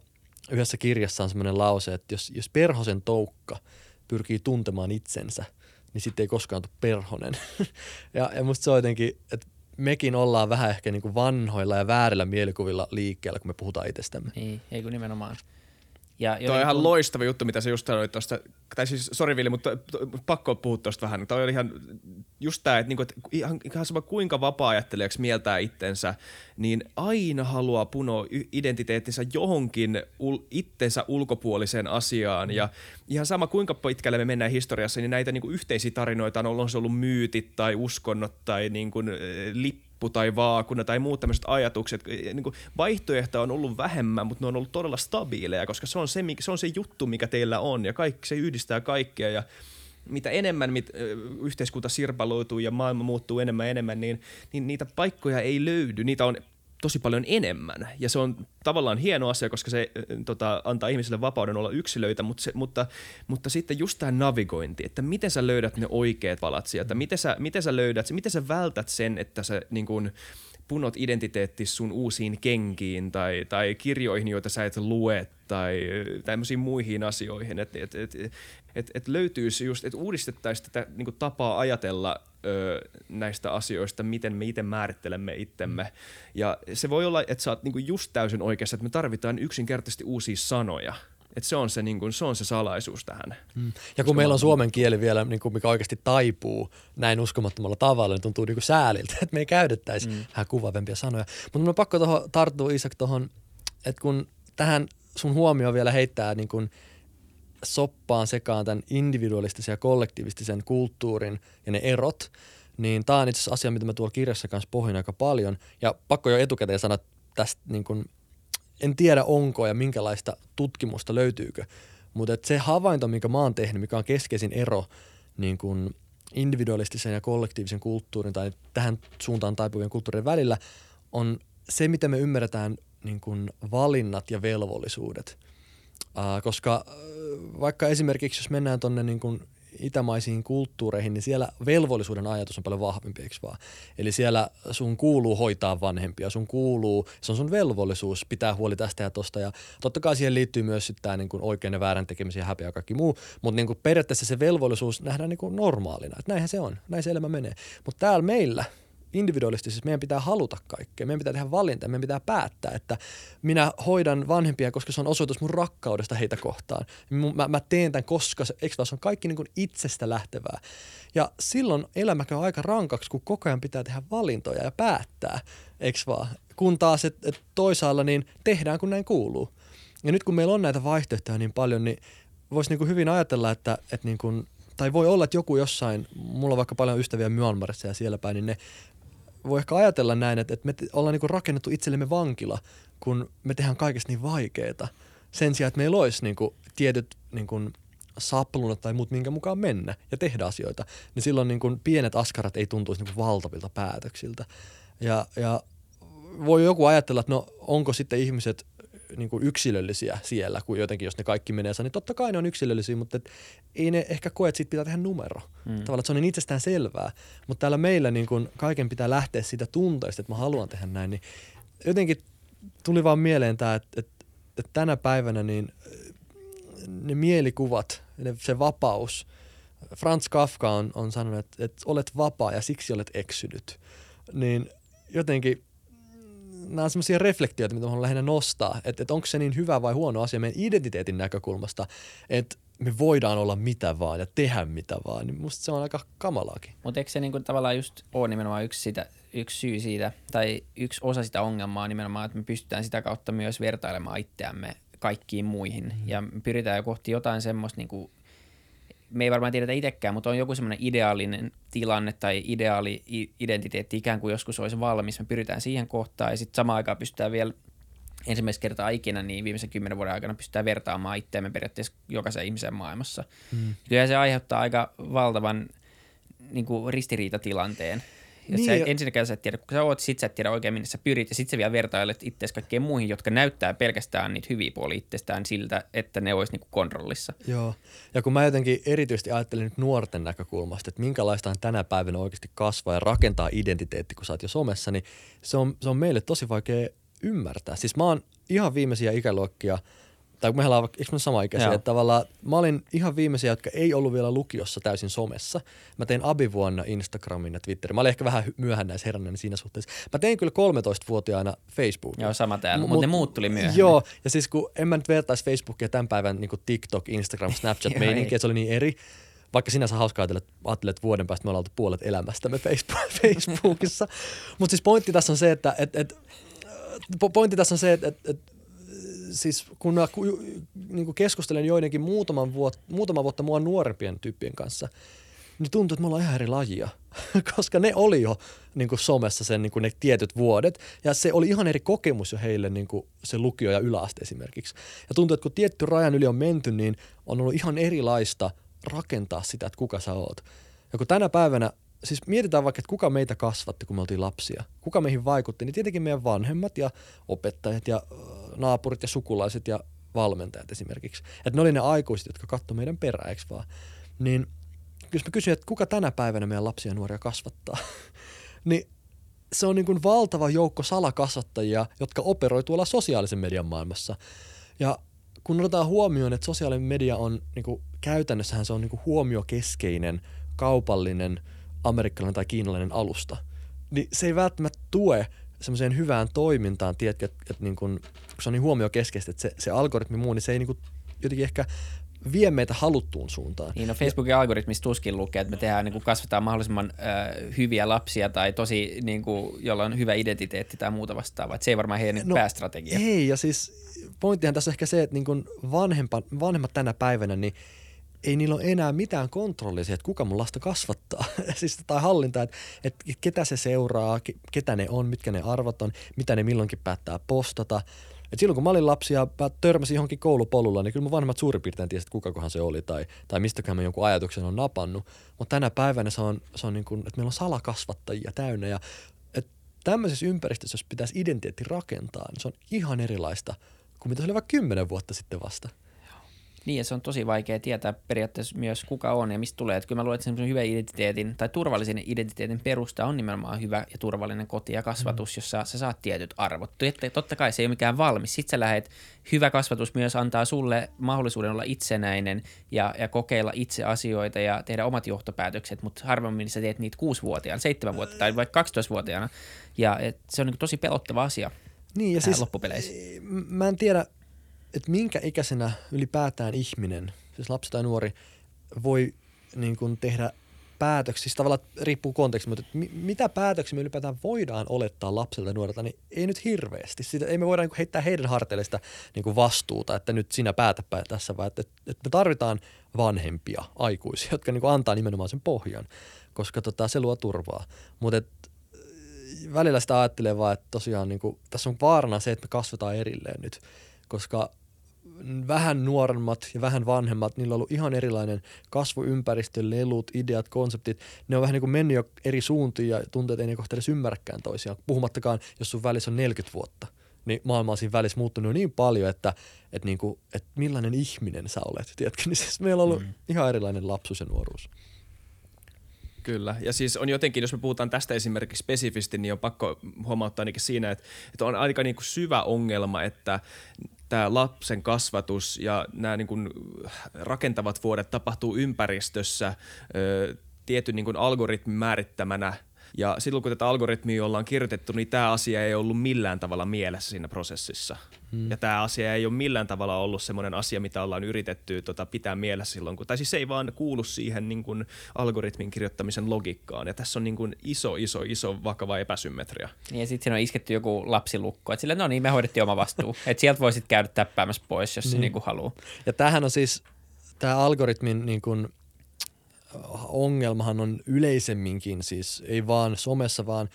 yhdessä kirjassa on semmoinen lause, että jos, jos perhosen toukka pyrkii tuntemaan itsensä, niin sitten ei koskaan tule perhonen. ja, ja musta se on jotenkin, että mekin ollaan vähän ehkä niin kuin vanhoilla ja väärillä mielikuvilla liikkeellä, kun me puhutaan itsestämme. Niin, ei kun nimenomaan. Ja Tuo on ihan kun... loistava juttu, mitä sä just sanoit tuosta, tai siis sori Vili, mutta pakko puhua tuosta vähän. Tämä oli ihan just tämä, että, niinku, että ihan, ihan sama kuinka vapaa-ajattelijaksi mieltää itsensä, niin aina haluaa punoa identiteettinsä johonkin ul, itsensä ulkopuoliseen asiaan. Ja ihan sama kuinka pitkälle me mennään historiassa, niin näitä niinku yhteisiä tarinoita on ollut, on se ollut myytit tai uskonnot tai niinku, lippu lippu tai vaakuna tai muut tämmöiset ajatukset. Niin vaihtoehtoja on ollut vähemmän, mutta ne on ollut todella stabiileja, koska se on se, se, on se juttu, mikä teillä on ja kaikki, se yhdistää kaikkea ja mitä enemmän mit, yhteiskunta sirpaloituu ja maailma muuttuu enemmän enemmän, niin, niin niitä paikkoja ei löydy. Niitä on tosi paljon enemmän. Ja se on tavallaan hieno asia, koska se tota, antaa ihmisille vapauden olla yksilöitä, mutta, se, mutta, mutta sitten just tämä navigointi, että miten sä löydät ne oikeat valat sieltä, miten sä, miten sä löydät, miten sä vältät sen, että sä niin kun, punot identiteetti sun uusiin kenkiin tai, tai kirjoihin, joita sä et lue tai tämmöisiin muihin asioihin. Että et, et, et, et löytyisi just, että uudistettaisiin tätä niin tapaa ajatella ö, näistä asioista, miten me itse määrittelemme itsemme. Ja se voi olla, että sä oot niin just täysin oikeassa, että me tarvitaan yksinkertaisesti uusia sanoja – että se on se, niin kuin, se on se salaisuus tähän. Mm. Ja kun meillä on suomen kieli vielä, niin kuin, mikä oikeasti taipuu näin uskomattomalla tavalla, niin tuntuu niin kuin sääliltä, että me ei käytettäisi mm. vähän kuvaavempia sanoja. Mutta mun on pakko toho, tarttua Isak tuohon, että kun tähän sun huomioon vielä heittää niin kuin soppaan sekaan tämän individualistisen ja kollektiivistisen kulttuurin ja ne erot, niin tämä on itse asiassa asia, mitä mä tuolla kirjassa kanssa pohdin aika paljon. Ja pakko jo etukäteen sanoa tästä niin kuin en tiedä onko ja minkälaista tutkimusta löytyykö, mutta se havainto, minkä mä oon tehnyt, mikä on keskeisin ero niin kuin individualistisen ja kollektiivisen kulttuurin tai tähän suuntaan taipuvien kulttuurien välillä, on se, miten me ymmärretään niin kuin valinnat ja velvollisuudet. Uh, koska vaikka esimerkiksi jos mennään tuonne niin itämaisiin kulttuureihin, niin siellä velvollisuuden ajatus on paljon vahvempi, eikö vaan? Eli siellä sun kuuluu hoitaa vanhempia, sun kuuluu, se on sun velvollisuus pitää huoli tästä ja tosta. Ja totta kai siihen liittyy myös sitten tämä niin oikein ja väärän tekemisen ja häpeä ja kaikki muu, mutta niin periaatteessa se velvollisuus nähdään niin kuin normaalina, että näinhän se on, näin se elämä menee. Mutta täällä meillä – individualistisesti meidän pitää haluta kaikkea. Meidän pitää tehdä valinta, meidän pitää päättää, että minä hoidan vanhempia, koska se on osoitus mun rakkaudesta heitä kohtaan. Mä, mä teen tämän, koska se, eikö on kaikki niin kuin itsestä lähtevää. Ja silloin elämä käy aika rankaksi, kun koko ajan pitää tehdä valintoja ja päättää, eikö vaan? Kun taas et, et toisaalla niin tehdään kun näin kuuluu. Ja nyt kun meillä on näitä vaihtoehtoja niin paljon, niin voisi niin hyvin ajatella, että, että niin kuin, tai voi olla, että joku jossain, mulla on vaikka paljon ystäviä Myanmarissa ja siellä päin, niin ne voi ehkä ajatella näin, että, että me ollaan niin rakennettu itsellemme vankila, kun me tehdään kaikesta niin vaikeaa. Sen sijaan, että meillä olisi niin kuin tietyt niin kuin saplunat tai muut, minkä mukaan mennä ja tehdä asioita, niin silloin niin kuin pienet askarat ei tuntuisi niin kuin valtavilta päätöksiltä. Ja, ja voi joku ajatella, että no onko sitten ihmiset niin kuin yksilöllisiä siellä, kun jotenkin jos ne kaikki menee niin totta kai ne on yksilöllisiä, mutta et ei ne ehkä koe, että siitä pitää tehdä numero. Mm. Tavallaan, että se on niin itsestään selvää, mutta täällä meillä niin kuin kaiken pitää lähteä siitä tunteesta, että mä haluan tehdä näin, niin jotenkin tuli vaan mieleen tämä, että, että, että tänä päivänä niin ne mielikuvat, ne, se vapaus, Franz Kafka on, on sanonut, että, että olet vapaa ja siksi olet eksynyt, niin jotenkin – nämä on semmoisia reflektioita, mitä mä haluan lähinnä nostaa, että, että onko se niin hyvä vai huono asia meidän identiteetin näkökulmasta, että me voidaan olla mitä vaan ja tehdä mitä vaan, niin musta se on aika kamalaakin. Mutta eikö se niinku tavallaan just ole nimenomaan yksi, sitä, yksi syy siitä, tai yksi osa sitä ongelmaa nimenomaan, että me pystytään sitä kautta myös vertailemaan itseämme kaikkiin muihin, mm. ja pyritään jo kohti jotain semmoista niinku me ei varmaan tiedetä itsekään, mutta on joku semmoinen ideaalinen tilanne tai ideaali identiteetti ikään kuin joskus olisi valmis. Me pyritään siihen kohtaan ja sitten samaan aikaan pystytään vielä ensimmäistä kertaa ikinä, niin viimeisen kymmenen vuoden aikana pystytään vertaamaan itseämme periaatteessa jokaisen ihmisen maailmassa. Mm. Kyllä se aiheuttaa aika valtavan niin kuin ristiriitatilanteen ja niin, sä et, ensinnäkään sä et tiedä, kun sä oot, sit sä et tiedä oikein minne sä pyrit, ja sit sä vielä vertailet itseäsi kaikkeen muihin, jotka näyttää pelkästään niitä hyviä puolia itsestään siltä, että ne olisi niinku kontrollissa. Joo, ja kun mä jotenkin erityisesti ajattelin nyt nuorten näkökulmasta, että minkälaista on tänä päivänä oikeasti kasvaa ja rakentaa identiteetti, kun sä oot jo somessa, niin se on, se on meille tosi vaikea ymmärtää. Siis mä oon ihan viimeisiä ikäluokkia – tai kun mehän ollaan, eikö me sama ikäisiä, että tavallaan mä olin ihan viimeisiä, jotka ei ollut vielä lukiossa täysin somessa. Mä tein abivuonna Instagramin ja Twitterin. Mä olin ehkä vähän myöhään näissä herännäinen siinä suhteessa. Mä tein kyllä 13-vuotiaana Facebookin. Joo, sama täällä, mutta ne muut tuli myöhemmin. Joo, ja siis kun en mä nyt vertaisi Facebookia tämän päivän niin TikTok, Instagram, Snapchat meininkiä, se oli niin eri vaikka sinänsä hauskaa ajatella, että, että vuoden päästä me ollaan oltu puolet elämästämme Facebookissa. Mutta siis pointti tässä on se, että et, et, pointti tässä on se, että et, et siis kun mä niin kuin keskustelen joidenkin muutaman, vuot, muutama vuotta mua nuorempien tyyppien kanssa, niin tuntuu, että me ollaan ihan eri lajia, koska ne oli jo niin kuin somessa sen niin kuin ne tietyt vuodet, ja se oli ihan eri kokemus jo heille niin kuin se lukio ja yläaste esimerkiksi. Ja tuntuu, että kun tietty rajan yli on menty, niin on ollut ihan erilaista rakentaa sitä, että kuka sä oot. Ja kun tänä päivänä siis mietitään vaikka, että kuka meitä kasvatti, kun me oltiin lapsia. Kuka meihin vaikutti, niin tietenkin meidän vanhemmat ja opettajat ja naapurit ja sukulaiset ja valmentajat esimerkiksi. Että ne oli ne aikuiset, jotka katsoivat meidän perään, eikö vaan? Niin jos mä kysyn, että kuka tänä päivänä meidän lapsia ja nuoria kasvattaa, niin se on niin kuin valtava joukko salakasvattajia, jotka operoi tuolla sosiaalisen median maailmassa. Ja kun otetaan huomioon, että sosiaalinen media on niin kuin, käytännössähän se on niin kuin huomiokeskeinen, kaupallinen, amerikkalainen tai kiinalainen alusta, niin se ei välttämättä tue semmoiseen hyvään toimintaan, tiedätkö, että, että niin kun, kun se on niin huomiokeskeistä, että se, se algoritmi muu, niin se ei niin kun, jotenkin ehkä vie meitä haluttuun suuntaan. Niin, no Facebookin ja, algoritmissa tuskin lukee, että me tehdään, niin kuin kasvataan mahdollisimman äh, hyviä lapsia tai tosi, niin kuin, jolla on hyvä identiteetti tai muuta vastaavaa. se ei varmaan heidän no, päästrategia. Ei, ja siis pointtihan tässä on ehkä se, että niin kuin vanhempa, vanhemmat tänä päivänä, niin ei niillä ole enää mitään kontrollia että kuka mun lasta kasvattaa siis, tai hallinta, että, että ketä se seuraa, ketä ne on, mitkä ne arvot on, mitä ne milloinkin päättää postata. Et silloin kun mä olin lapsi ja törmäsin johonkin koulupolulla, niin kyllä mun vanhemmat suurin piirtein tiesivät, kuka kohan se oli tai, tai mistäköhän mä jonkun ajatuksen on napannut. Mutta tänä päivänä se on, se on niin kuin, että meillä on salakasvattajia täynnä ja että tämmöisessä ympäristössä, jos pitäisi identiteetti rakentaa, niin se on ihan erilaista kuin mitä se oli vaikka kymmenen vuotta sitten vasta. Niin, ja se on tosi vaikea tietää periaatteessa myös kuka on ja mistä tulee. Että kyllä mä luulen, että semmoisen hyvän identiteetin tai turvallisen identiteetin perusta on nimenomaan hyvä ja turvallinen koti ja kasvatus, mm. jossa sä saat tietyt arvot. Totta kai se ei ole mikään valmis. Sitten sä lähet, hyvä kasvatus myös antaa sulle mahdollisuuden olla itsenäinen ja, ja kokeilla itse asioita ja tehdä omat johtopäätökset, mutta harvemmin sä teet niitä kuusi-vuotiaana, seitsemän vuotta tai vaikka 12-vuotiaana. Ja et se on niin tosi pelottava asia niin, ja siis, loppupeleissä. Mä en tiedä, että minkä ikäisenä ylipäätään ihminen, siis lapsi tai nuori, voi niin kuin tehdä päätöksiä, siis tavallaan riippuu kontekstista, mutta mi, mitä päätöksiä me ylipäätään voidaan olettaa lapselta ja nuorelta, niin ei nyt hirveästi. Sitä, ei me voida niin heittää heidän harteille sitä niin vastuuta, että nyt sinä päätäpä tässä, vaan että, että me tarvitaan vanhempia aikuisia, jotka niin antaa nimenomaan sen pohjan, koska tota, se luo turvaa. Mutta välillä sitä ajattelee vaan, että tosiaan niin kuin, tässä on vaarana se, että me kasvetaan erilleen nyt, koska vähän nuoremmat ja vähän vanhemmat, niillä on ollut ihan erilainen kasvuympäristö, lelut, ideat, konseptit. Ne on vähän niin kuin mennyt jo eri suuntiin ja tuntuu, että ei ne kohta edes ymmärräkään toisiaan. Puhumattakaan, jos sun välissä on 40 vuotta, niin maailma on siinä välissä muuttunut niin paljon, että, että, niin kuin, että millainen ihminen sä olet, tiedätkö? Niin siis meillä on ollut mm. ihan erilainen lapsuus ja nuoruus. Kyllä, ja siis on jotenkin, jos me puhutaan tästä esimerkiksi spesifisti, niin on pakko huomauttaa ainakin siinä, että, että on aika niin kuin syvä ongelma, että tämä lapsen kasvatus ja nämä niin kuin rakentavat vuodet tapahtuu ympäristössä ö, tietyn niin kuin algoritmin määrittämänä – ja silloin kun tätä algoritmia ollaan kirjoitettu, niin tämä asia ei ollut millään tavalla mielessä siinä prosessissa. Hmm. Ja tämä asia ei ole millään tavalla ollut semmoinen asia, mitä ollaan yritetty tota, pitää mielessä silloin, kun, tai siis se ei vaan kuulu siihen niin kuin, algoritmin kirjoittamisen logiikkaan. Ja tässä on niin kuin, iso, iso, iso vakava epäsymmetria. Niin ja sitten siinä on isketty joku lapsilukko, että sillä no niin, me hoidettiin oma vastuu. että sieltä voisit käydä täppäämässä pois, jos niin. se niin haluaa. Ja tämähän on siis, tämä algoritmin niin kuin, ongelmahan on yleisemminkin, siis ei vaan somessa, vaan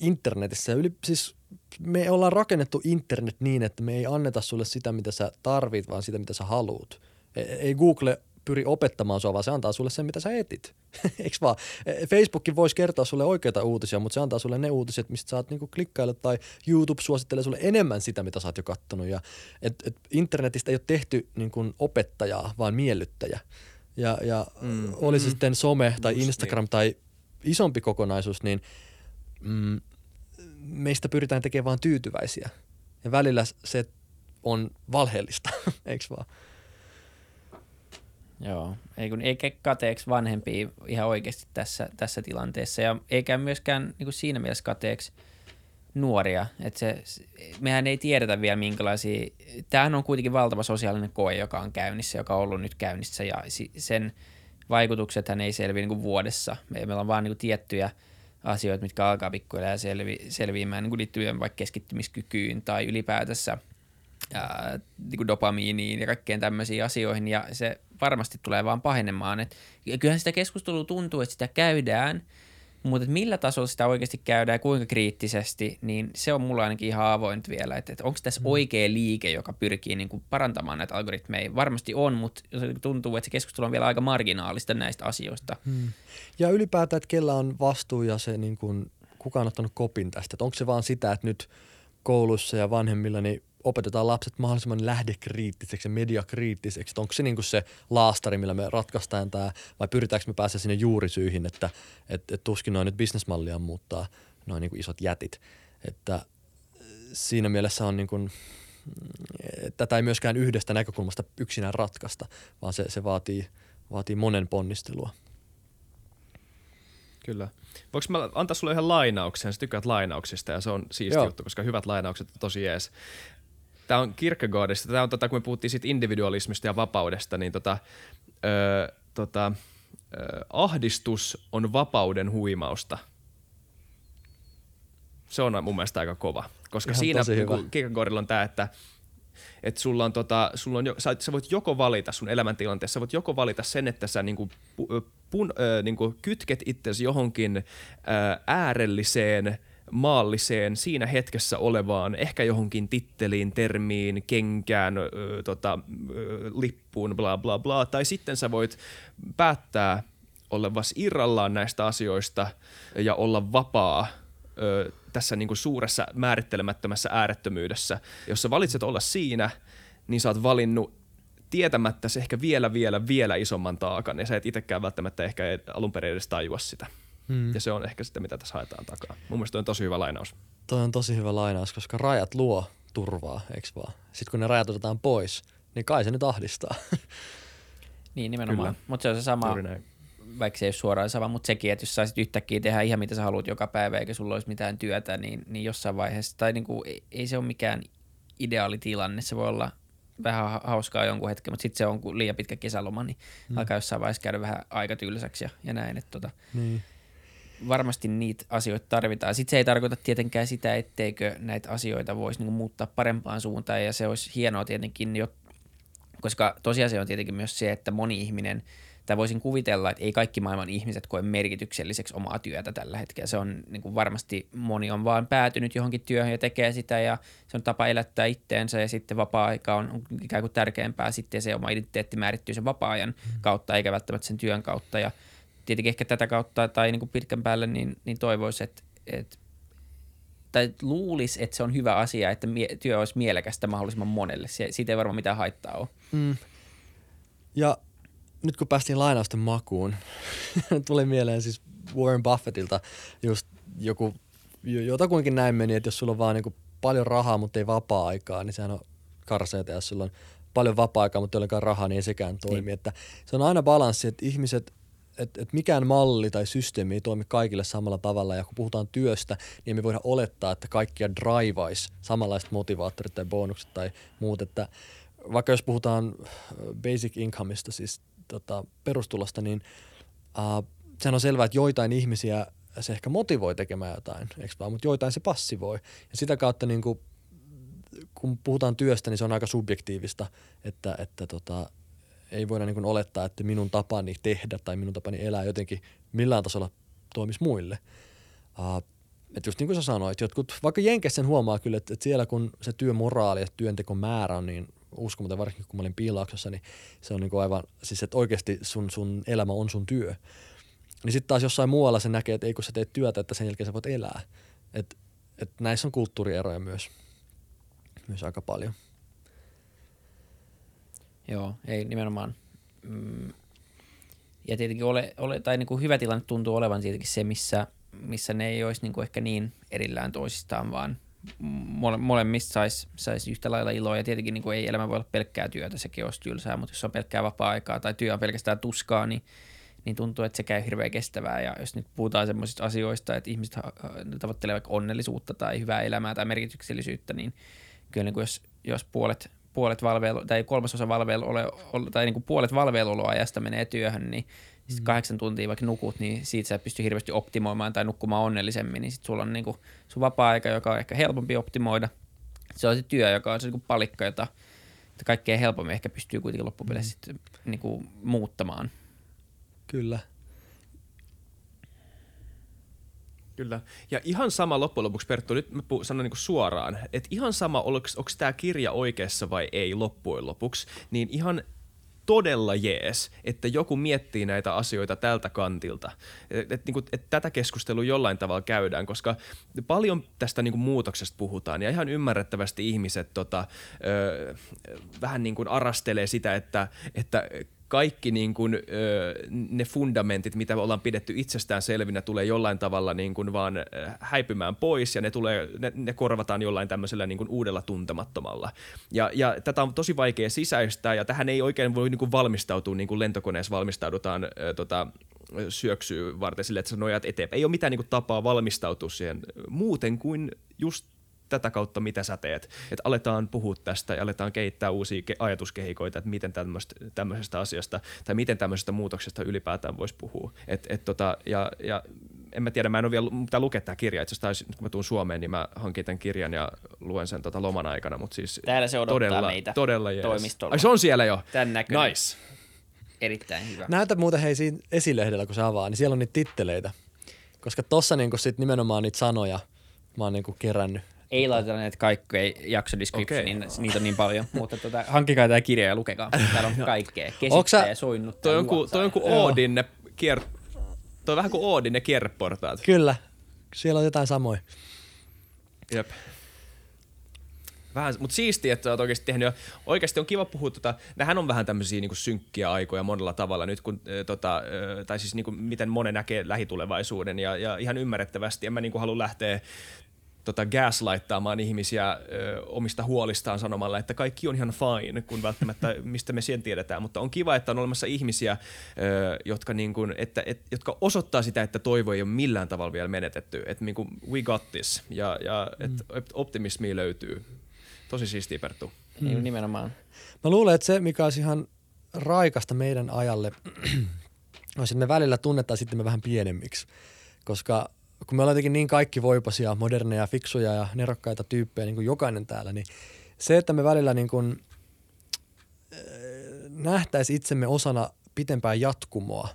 internetissä. Yli, siis me ollaan rakennettu internet niin, että me ei anneta sulle sitä, mitä sä tarvit, vaan sitä, mitä sä haluut. E, ei Google pyri opettamaan sua, vaan se antaa sulle sen, mitä sä etit. Eikö vaan? E, Facebookin voisi kertoa sulle oikeita uutisia, mutta se antaa sulle ne uutiset, mistä sä oot niinku klikkailla, tai YouTube suosittelee sulle enemmän sitä, mitä sä oot jo kattonut. Ja, et, et internetistä ei ole tehty niinku opettajaa, vaan miellyttäjä. Ja, ja mm. oli se mm. sitten some tai Just Instagram niin. tai isompi kokonaisuus, niin mm, meistä pyritään tekemään vain tyytyväisiä. Ja välillä se on valheellista, eikö vaan? Joo, ei kun eikä kateeksi vanhempia ihan oikeasti tässä, tässä tilanteessa ja eikä myöskään niin kuin siinä mielessä kateeksi – nuoria. Että se, mehän ei tiedetä vielä minkälaisia, tämähän on kuitenkin valtava sosiaalinen koe, joka on käynnissä, joka on ollut nyt käynnissä ja sen vaikutukset hän ei selviä niin kuin vuodessa. Meillä on vaan niin kuin tiettyjä asioita, mitkä alkaa pikkuhiljaa selvi, selviämään niin kuin liittyen vaikka keskittymiskykyyn tai ylipäätänsä ää, niin kuin dopamiiniin ja kaikkeen tämmöisiin asioihin ja se varmasti tulee vaan pahenemaan. Et, kyllähän sitä keskustelua tuntuu, että sitä käydään – mutta millä tasolla sitä oikeasti käydään ja kuinka kriittisesti, niin se on mulla ainakin ihan avoin vielä, että, että onko tässä mm. oikea liike, joka pyrkii niin kuin parantamaan näitä algoritmeja. Varmasti on, mutta tuntuu, että se keskustelu on vielä aika marginaalista näistä asioista. Hmm. Ja ylipäätään, että kellä on vastuu ja se, niin kuin, kuka on ottanut kopin tästä. Että onko se vaan sitä, että nyt koulussa ja vanhemmilla niin opetetaan lapset mahdollisimman lähdekriittiseksi ja mediakriittiseksi. Että onko se niin kuin se laastari, millä me ratkaistaan tämä, vai pyritäänkö me pääsemään sinne juurisyihin, että et, et tuskin noin nyt bisnesmallia muuttaa noin niin kuin isot jätit. Että siinä mielessä on niin kuin, tätä ei myöskään yhdestä näkökulmasta yksinään ratkaista, vaan se, se vaatii, vaatii monen ponnistelua. Kyllä. Voinko mä antaa sulle yhden lainauksen? Sä tykkäät lainauksista ja se on siisti Joo. juttu, koska hyvät lainaukset on tosi jees tämä on Kierkegaardista, tämä on tota, kun me puhuttiin siitä individualismista ja vapaudesta, niin tota, ö, tota, ö, ahdistus on vapauden huimausta. Se on mun mielestä aika kova, koska Ihan siinä Kierkegaardilla on tämä, että että sulla on tota, sulla on jo, sä, sä, voit joko valita sun elämäntilanteessa, sä voit joko valita sen, että sä niinku, pun, ö, niinku kytket itsesi johonkin ö, äärelliseen – maalliseen siinä hetkessä olevaan, ehkä johonkin titteliin, termiin, kenkään, ö, tota, ö, lippuun, bla bla bla. Tai sitten sä voit päättää olevas irrallaan näistä asioista ja olla vapaa ö, tässä niin kuin suuressa määrittelemättömässä äärettömyydessä. Jos sä valitset olla siinä, niin sä oot valinnut tietämättä se ehkä vielä, vielä, vielä isomman taakan, ja sä et itsekään välttämättä ehkä alun perin edes tajua sitä. Hmm. Ja se on ehkä sitä, mitä tässä haetaan takaa. Mun mielestä on tosi hyvä lainaus. Toi on tosi hyvä lainaus, koska rajat luo turvaa, eikö vaan? Sitten kun ne rajat otetaan pois, niin kai se nyt ahdistaa. niin, nimenomaan. Mutta se on se sama, vaikka se ei ole suoraan sama, mutta sekin, että jos saisit yhtäkkiä tehdä ihan mitä sä haluat joka päivä, eikä sulla olisi mitään työtä, niin, niin jossain vaiheessa, tai niin kuin, ei, se ole mikään ideaali tilanne, se voi olla vähän hauskaa jonkun hetken, mutta sitten se on liian pitkä kesäloma, niin mm. alkaa jossain vaiheessa käydä vähän aika tylsäksi ja, ja näin. Että tota, Niin. Varmasti niitä asioita tarvitaan. Sitten se ei tarkoita tietenkään sitä, etteikö näitä asioita voisi niinku muuttaa parempaan suuntaan ja se olisi hienoa tietenkin, jo, koska tosiasia on tietenkin myös se, että moni ihminen, tai voisin kuvitella, että ei kaikki maailman ihmiset koe merkitykselliseksi omaa työtä tällä hetkellä. Se on niin kuin varmasti moni on vaan päätynyt johonkin työhön ja tekee sitä ja se on tapa elättää itteensä ja sitten vapaa-aika on ikään kuin tärkeämpää sitten se oma identiteetti määrittyy sen vapaa-ajan kautta eikä välttämättä sen työn kautta ja tietenkin ehkä tätä kautta tai niin kuin pitkän päälle niin, niin toivoisi, että, että tai luulisi, että se on hyvä asia, että mie- työ olisi mielekästä mahdollisimman monelle. Se, siitä ei varmaan mitään haittaa ole. Mm. Ja nyt kun päästiin lainausten makuun, tuli mieleen siis Warren Buffettilta just joku, jo- jotakuinkin näin meni, että jos sulla on vaan niinku paljon rahaa, mutta ei vapaa-aikaa, niin sehän on karseeta, jos sulla on paljon vapaa-aikaa, mutta ei olekaan rahaa, niin ei sekään toimi. Niin. Että se on aina balanssi, että ihmiset, että, että mikään malli tai systeemi ei toimi kaikille samalla tavalla, ja kun puhutaan työstä, niin me voidaan olettaa, että kaikkia drivaisi samanlaiset motivaattorit tai bonukset tai muut, että vaikka jos puhutaan äh, basic incomeista, siis tota, perustulosta, niin uh, sehän on selvää, että joitain ihmisiä se ehkä motivoi tekemään jotain, vaan, mutta joitain se passivoi. Ja sitä kautta niin kuin, kun puhutaan työstä, niin se on aika subjektiivista, että, että tota, ei voida niin kuin olettaa, että minun tapani tehdä tai minun tapani elää jotenkin millään tasolla toimisi muille. Uh, että just niin kuin sä sanoit, jotkut, vaikka Jenkessä sen huomaa kyllä, että, että siellä kun se työmoraali ja työntekon määrä on niin uskomaton, varsinkin kun mä olin piilauksessa, niin se on niin kuin aivan, siis että oikeasti sun, sun elämä on sun työ. Niin sitten taas jossain muualla se näkee, että ei kun sä teet työtä, että sen jälkeen sä voit elää. Et, et näissä on kulttuurieroja myös, myös aika paljon. Joo, ei nimenomaan. Mm. Ja tietenkin ole, ole, tai niin kuin hyvä tilanne tuntuu olevan tietenkin se, missä, missä ne ei olisi niin kuin ehkä niin erillään toisistaan, vaan mole, molemmista saisi sais yhtä lailla iloa. Ja tietenkin niin kuin ei elämä voi olla pelkkää työtä, sekin olisi tylsää, mutta jos on pelkkää vapaa-aikaa tai työ on pelkästään tuskaa, niin, niin tuntuu, että se käy hirveän kestävää. Ja jos nyt puhutaan semmoisista asioista, että ihmiset tavoittelee vaikka onnellisuutta tai hyvää elämää tai merkityksellisyyttä, niin kyllä niin kuin jos, jos puolet, puolet valveilu, tai kolmasosa valveilu, tai niin kuin puolet valveiluoloajasta menee työhön, niin mm. sit kahdeksan tuntia vaikka nukut, niin siitä sä et pysty hirveästi optimoimaan tai nukkumaan onnellisemmin, niin sit sulla on niin kuin sun vapaa-aika, joka on ehkä helpompi optimoida. Se on se työ, joka on se niin kuin palikka, jota, jota kaikkein helpommin ehkä pystyy kuitenkin loppupeleissä mm. niin kuin muuttamaan. Kyllä. Kyllä. Ja ihan sama loppujen lopuksi, Perttu, nyt mä sanon niin suoraan, että ihan sama, onko tämä kirja oikeassa vai ei loppujen lopuksi, niin ihan todella jees, että joku miettii näitä asioita tältä kantilta. Että et, niin et tätä keskustelua jollain tavalla käydään, koska paljon tästä niin kuin muutoksesta puhutaan ja ihan ymmärrettävästi ihmiset tota, ö, vähän niin kuin arastelee sitä, että, että kaikki niin kuin, ne fundamentit, mitä ollaan pidetty itsestään selvinä, tulee jollain tavalla niin kuin vaan häipymään pois ja ne, tulee, ne, ne korvataan jollain tämmöisellä niin kuin uudella tuntemattomalla. Ja, ja tätä on tosi vaikea sisäistää ja tähän ei oikein voi niin kuin valmistautua niin kuin lentokoneessa valmistaudutaan tota, syöksyä varten sille, että sä nojat eteenpäin. Ei ole mitään niin kuin tapaa valmistautua siihen muuten kuin just tätä kautta, mitä sä teet. Että aletaan puhua tästä ja aletaan kehittää uusia ke- ajatuskehikoita, että miten tämmöisestä asiasta tai miten tämmöisestä muutoksesta ylipäätään voisi puhua. Et, et tota, ja, ja en mä tiedä, mä en ole vielä pitää lukea tämä kirja. Itse asiassa kun mä tuun Suomeen, niin mä hankin tämän kirjan ja luen sen tota loman aikana. Mutta siis Täällä se odottaa todella, meitä todella jees. toimistolla. Ai se on siellä jo? Tän näköinen. Nice. Erittäin hyvä. Näytä muuten hei siinä esilehdellä, kun se avaa, niin siellä on niitä titteleitä. Koska tossa niinku sit nimenomaan niitä sanoja mä oon niinku kerännyt. Ei laiteta näitä kaikkea jaksodescriptioniin, okay. niitä on niin paljon, mutta tota, hankkikaa tämä kirja ja lukekaa. Täällä on kaikkea. Kesittää, soinnut. Toi on kuin, toi on kuin Joo. Oodin ne kier... Toi on vähän kuin Oodin ne kierreportaat. Kyllä, siellä on jotain samoja. Jep. Vähän, mutta siistiä, että olet oikeasti tehnyt. Ja oikeasti on kiva puhua, tota, nämähän on vähän tämmöisiä niin synkkiä aikoja monella tavalla nyt, kun, äh, tota, äh, tai siis niin kuin, miten monen näkee lähitulevaisuuden ja, ja ihan ymmärrettävästi. En mä niin kuin, halua lähteä tota, gaslighttaamaan ihmisiä ö, omista huolistaan sanomalla, että kaikki on ihan fine, kun välttämättä mistä me sen tiedetään. Mutta on kiva, että on olemassa ihmisiä, ö, jotka, niin kuin, että, et, jotka osoittaa sitä, että toivo ei ole millään tavalla vielä menetetty. Että niin kuin, we got this ja, ja et, et optimismia löytyy. Tosi siistiä, Perttu. Mm. nimenomaan. Mä luulen, että se, mikä olisi ihan raikasta meidän ajalle, on että me välillä tunnetaan sitten me vähän pienemmiksi. Koska kun me ollaan jotenkin niin kaikki voipasia, moderneja, fiksuja ja nerokkaita tyyppejä, niin kuin jokainen täällä, niin se, että me välillä niin kuin, äh, nähtäisi itsemme osana pitempää jatkumoa,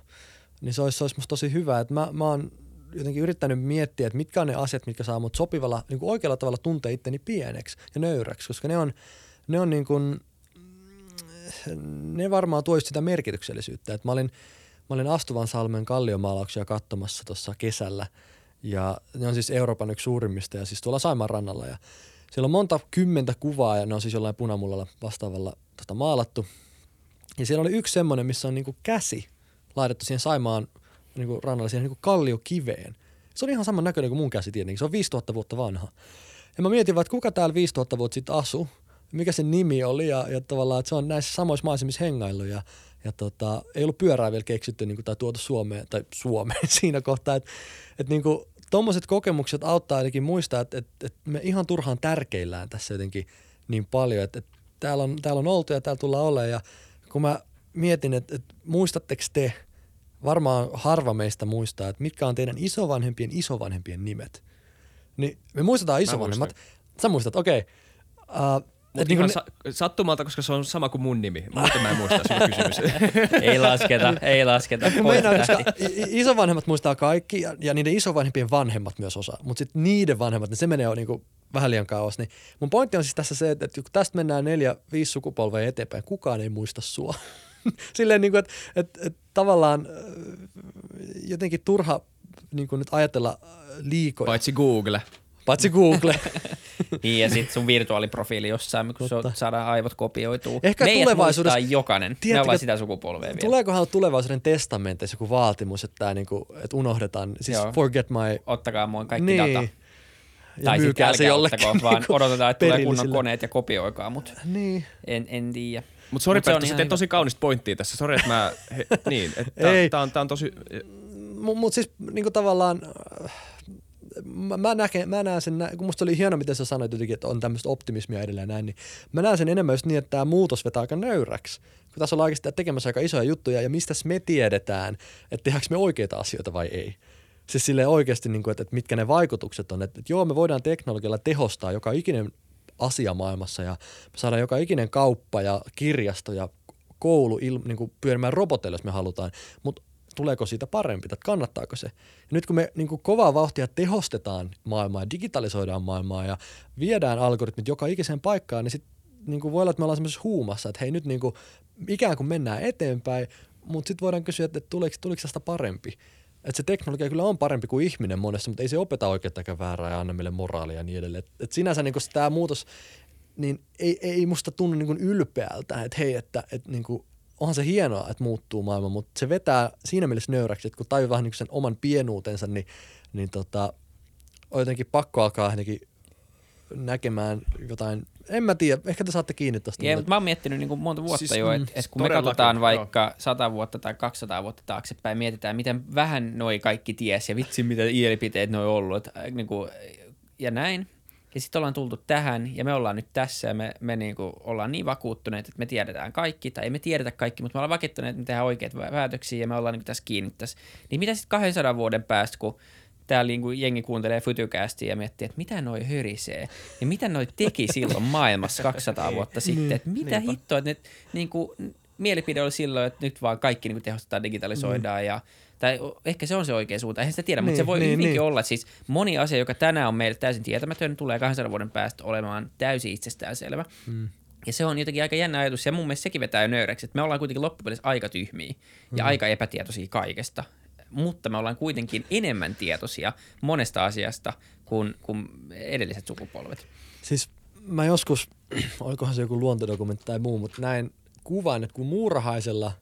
niin se olisi, se olisi musta tosi hyvä. Että mä, mä oon jotenkin yrittänyt miettiä, että mitkä on ne asiat, mitkä saa mut sopivalla, niin kuin oikealla tavalla tuntea itteni pieneksi ja nöyräksi, koska ne on, ne on niin kuin, ne varmaan tuo sitä merkityksellisyyttä. Että mä olin, mä olin Astuvan salmen kalliomaalauksia katsomassa tuossa kesällä ja ne on siis Euroopan yksi suurimmista ja siis tuolla Saimaan rannalla ja siellä on monta kymmentä kuvaa ja ne on siis jollain punamullalla vastaavalla tota, maalattu. Ja siellä oli yksi semmoinen, missä on niinku käsi laitettu siihen Saimaan niinku rannalle siihen niinku kalliokiveen. Se on ihan saman näköinen kuin mun käsi tietenkin. Se on 5000 vuotta vanha. Ja mä mietin vaan, että kuka täällä 5000 vuotta sitten asui mikä sen nimi oli ja, ja tavallaan, että se on näissä samoissa maisemissa hengaillut ja, ja tota, ei ollut pyörää vielä keksitty niin kuin, tai tuotu Suomeen, tai Suomeen siinä kohtaa, että, että niin kuin, tuommoiset kokemukset auttaa ainakin muistaa, että, että, että me ihan turhaan tärkeillään tässä jotenkin niin paljon, että, että täällä, on, täällä on oltu ja täällä tullaan olemaan ja kun mä mietin, että, että muistatteko te, varmaan harva meistä muistaa, että mitkä on teidän isovanhempien isovanhempien nimet. Niin me muistetaan isovanhemmat. Sä muistat, okei. Okay. Uh, Mut niin sa- sattumalta, koska se on sama kuin mun nimi. Muuten mä en muista sinun kysymys. ei lasketa, ei lasketa. Meinaa, koska isovanhemmat muistaa kaikki ja, ja niiden isovanhempien vanhemmat myös osaa. Mutta sitten niiden vanhemmat, niin se menee jo niinku vähän liian kauas. Niin mun pointti on siis tässä se, että, että kun tästä mennään neljä, viisi sukupolvea eteenpäin, kukaan ei muista sua. Silleen niin kuin, että, että, että tavallaan jotenkin turha niin kuin nyt ajatella liikoja. Paitsi Google. Paitsi Google. niin ja sitten sun virtuaaliprofiili jossain, kun Totta. saadaan aivot kopioituu. Ehkä Meidät tulevaisuudessa... jokainen. Tiedätkö, Me ollaan sitä sukupolvea vielä. Tuleekohan tulevaisuuden testamenteissa joku vaatimus, että, tää niinku, että unohdetaan, siis Joo. forget my... Ottakaa mun kaikki niin. data. Ja tai sitten se jollekin. Ottako, vaan niinku odotetaan, että tulee kunnon koneet ja kopioikaa, mutta niin. en, en tiedä. Mutta sori Perttu, sä teet tosi kaunista pointtia tässä. Sori, että mä... He, niin, että tää, on, tää on tosi... Mutta mut siis niinku tavallaan mä, mä, näken, mä näen sen, kun musta oli hieno, miten sä sanoit jotenkin, että on tämmöistä optimismia edelleen näin, niin mä näen sen enemmän just niin, että tämä muutos vetää aika nöyräksi. Kun tässä ollaan oikeasti tekemässä aika isoja juttuja, ja mistä me tiedetään, että tehdäänkö me oikeita asioita vai ei. Siis sille oikeasti, niin kuin, että, että mitkä ne vaikutukset on. Että, että joo, me voidaan teknologialla tehostaa joka ikinen asia maailmassa, ja me saadaan joka ikinen kauppa ja kirjasto ja koulu il, niin kuin pyörimään roboteilla, jos me halutaan. Mutta tuleeko siitä parempi, että kannattaako se. Ja nyt kun me niin kuin kovaa vauhtia tehostetaan maailmaa ja digitalisoidaan maailmaa ja viedään algoritmit joka ikiseen paikkaan, niin sitten niin voi olla, että me ollaan semmoisessa huumassa, että hei nyt niin kuin, ikään kuin mennään eteenpäin, mutta sitten voidaan kysyä, että tuliko, tuliko tästä parempi. Että se teknologia kyllä on parempi kuin ihminen monessa, mutta ei se opeta oikeutta eikä väärää ja anna meille moraalia ja niin edelleen. Et, et sinänsä niin tämä muutos, niin ei, ei musta tunnu niin ylpeältä, että hei, että, että niin kuin onhan se hienoa, että muuttuu maailma, mutta se vetää siinä mielessä nöyräksi, että kun tajuu vähän niin sen oman pienuutensa, niin, niin tota, on jotenkin pakko alkaa jotenkin näkemään jotain, en mä tiedä, ehkä te saatte kiinni tuosta. Jee, mutta mä oon miettinyt niin kuin monta vuotta siis, jo, että et kun me katsotaan vaikka joo. 100 vuotta tai 200 vuotta taaksepäin, mietitään, miten vähän noi kaikki ties ja vitsi, mitä ielipiteet noi on ollut, että, niin kuin, ja näin, ja sitten ollaan tultu tähän ja me ollaan nyt tässä ja me, me niinku ollaan niin vakuuttuneet, että me tiedetään kaikki, tai ei me tiedetä kaikki, mutta me ollaan vakuuttuneet, että me tehdään oikeat päätöksiä ja me ollaan niinku tässä kiinni tässä. Niin mitä sitten 200 vuoden päästä, kun täällä niinku jengi kuuntelee Fytycastia ja miettii, että mitä noi hörisee? Ja mitä noi teki silloin maailmassa 200 vuotta sitten, niin, että mitä hittoa, että ne, niinku, mielipide oli silloin, että nyt vaan kaikki niinku tehostetaan, digitalisoidaan mm. ja tai ehkä se on se oikea suunta, eihän sitä tiedä, niin, mutta se voi niin, hyvinkin niin. olla, siis moni asia, joka tänään on meille täysin tietämätön, tulee 200 vuoden päästä olemaan täysin itsestäänselvä. Mm. Ja se on jotenkin aika jännä ajatus, ja mun mielestä sekin vetää jo nöyräksi, että me ollaan kuitenkin loppupeleissä aika tyhmiä mm. ja aika epätietoisia kaikesta, mutta me ollaan kuitenkin enemmän tietoisia monesta asiasta kuin, kuin edelliset sukupolvet. Siis mä joskus, olikohan se joku luontodokumentti tai muu, mutta näin kuvan, että kun muurahaisella,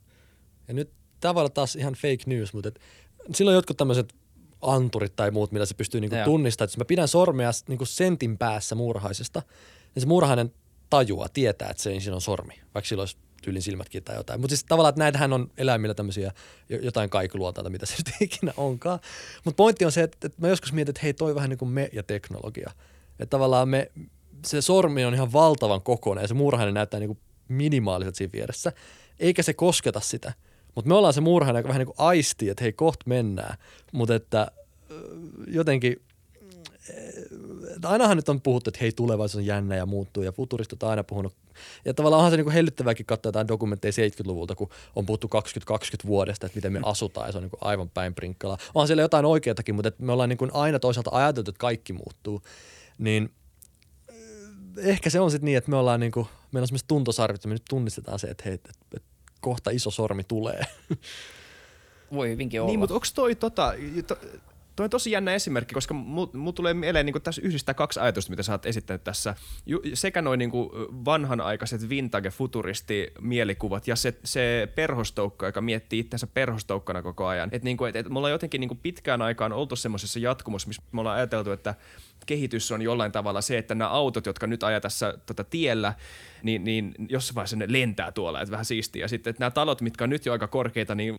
ja nyt tämä voi olla taas ihan fake news, mutta et, silloin jotkut tämmöiset anturit tai muut, millä se pystyy niinku tunnistamaan, että jos mä pidän sormea niinku sentin päässä muurahaisesta, niin se muurahainen tajua, tietää, että se siinä on sormi, vaikka sillä olisi tyylin silmätkin tai jotain. Mutta siis tavallaan, että näitähän on eläimillä tämmöisiä jotain kaikuluotaita, mitä se nyt ikinä onkaan. Mutta pointti on se, että, että mä joskus mietin, että hei, toi vähän niin kuin me ja teknologia. Että tavallaan me, se sormi on ihan valtavan kokoinen ja se muurahainen näyttää niin kuin minimaaliset siinä vieressä, eikä se kosketa sitä. Mutta me ollaan se muurahainen, joka vähän niin kuin aistii, että hei, kohta mennään. Mutta että jotenkin ainahan nyt on puhuttu, että hei tulevaisuus on jännä ja muuttuu ja futuristit on aina puhunut. Ja tavallaan onhan se niin hellyttävääkin katsoa jotain dokumentteja 70-luvulta, kun on puhuttu 2020 vuodesta, että miten me asutaan ja se on niin aivan päin prinkkala. Onhan siellä jotain oikeatakin, mutta me ollaan niin aina toisaalta ajateltu, että kaikki muuttuu. Niin ehkä se on sitten niin, että me ollaan niin kuin, meillä on semmoiset tuntosarvit, että me nyt tunnistetaan se, että hei, että, että kohta iso sormi tulee. Voi hyvinkin olla. Niin, mutta onko toi tota, to, Tuo on tosi jännä esimerkki, koska mulla tulee mieleen niin tässä yhdistää kaksi ajatusta, mitä sä oot esittänyt tässä. Sekä noin niin vanhanaikaiset vintage-futuristi-mielikuvat ja se, se perhostoukka, joka miettii itsensä perhostoukkana koko ajan. Että niin kuin, et, et me ollaan jotenkin niin kuin pitkään aikaan oltu semmoisessa jatkumossa, missä me ollaan ajateltu, että kehitys on jollain tavalla se, että nämä autot, jotka nyt ajaa tässä tota tiellä, niin, niin jossain vaiheessa ne lentää tuolla, että vähän siistiä. Ja sitten että nämä talot, mitkä on nyt jo aika korkeita, niin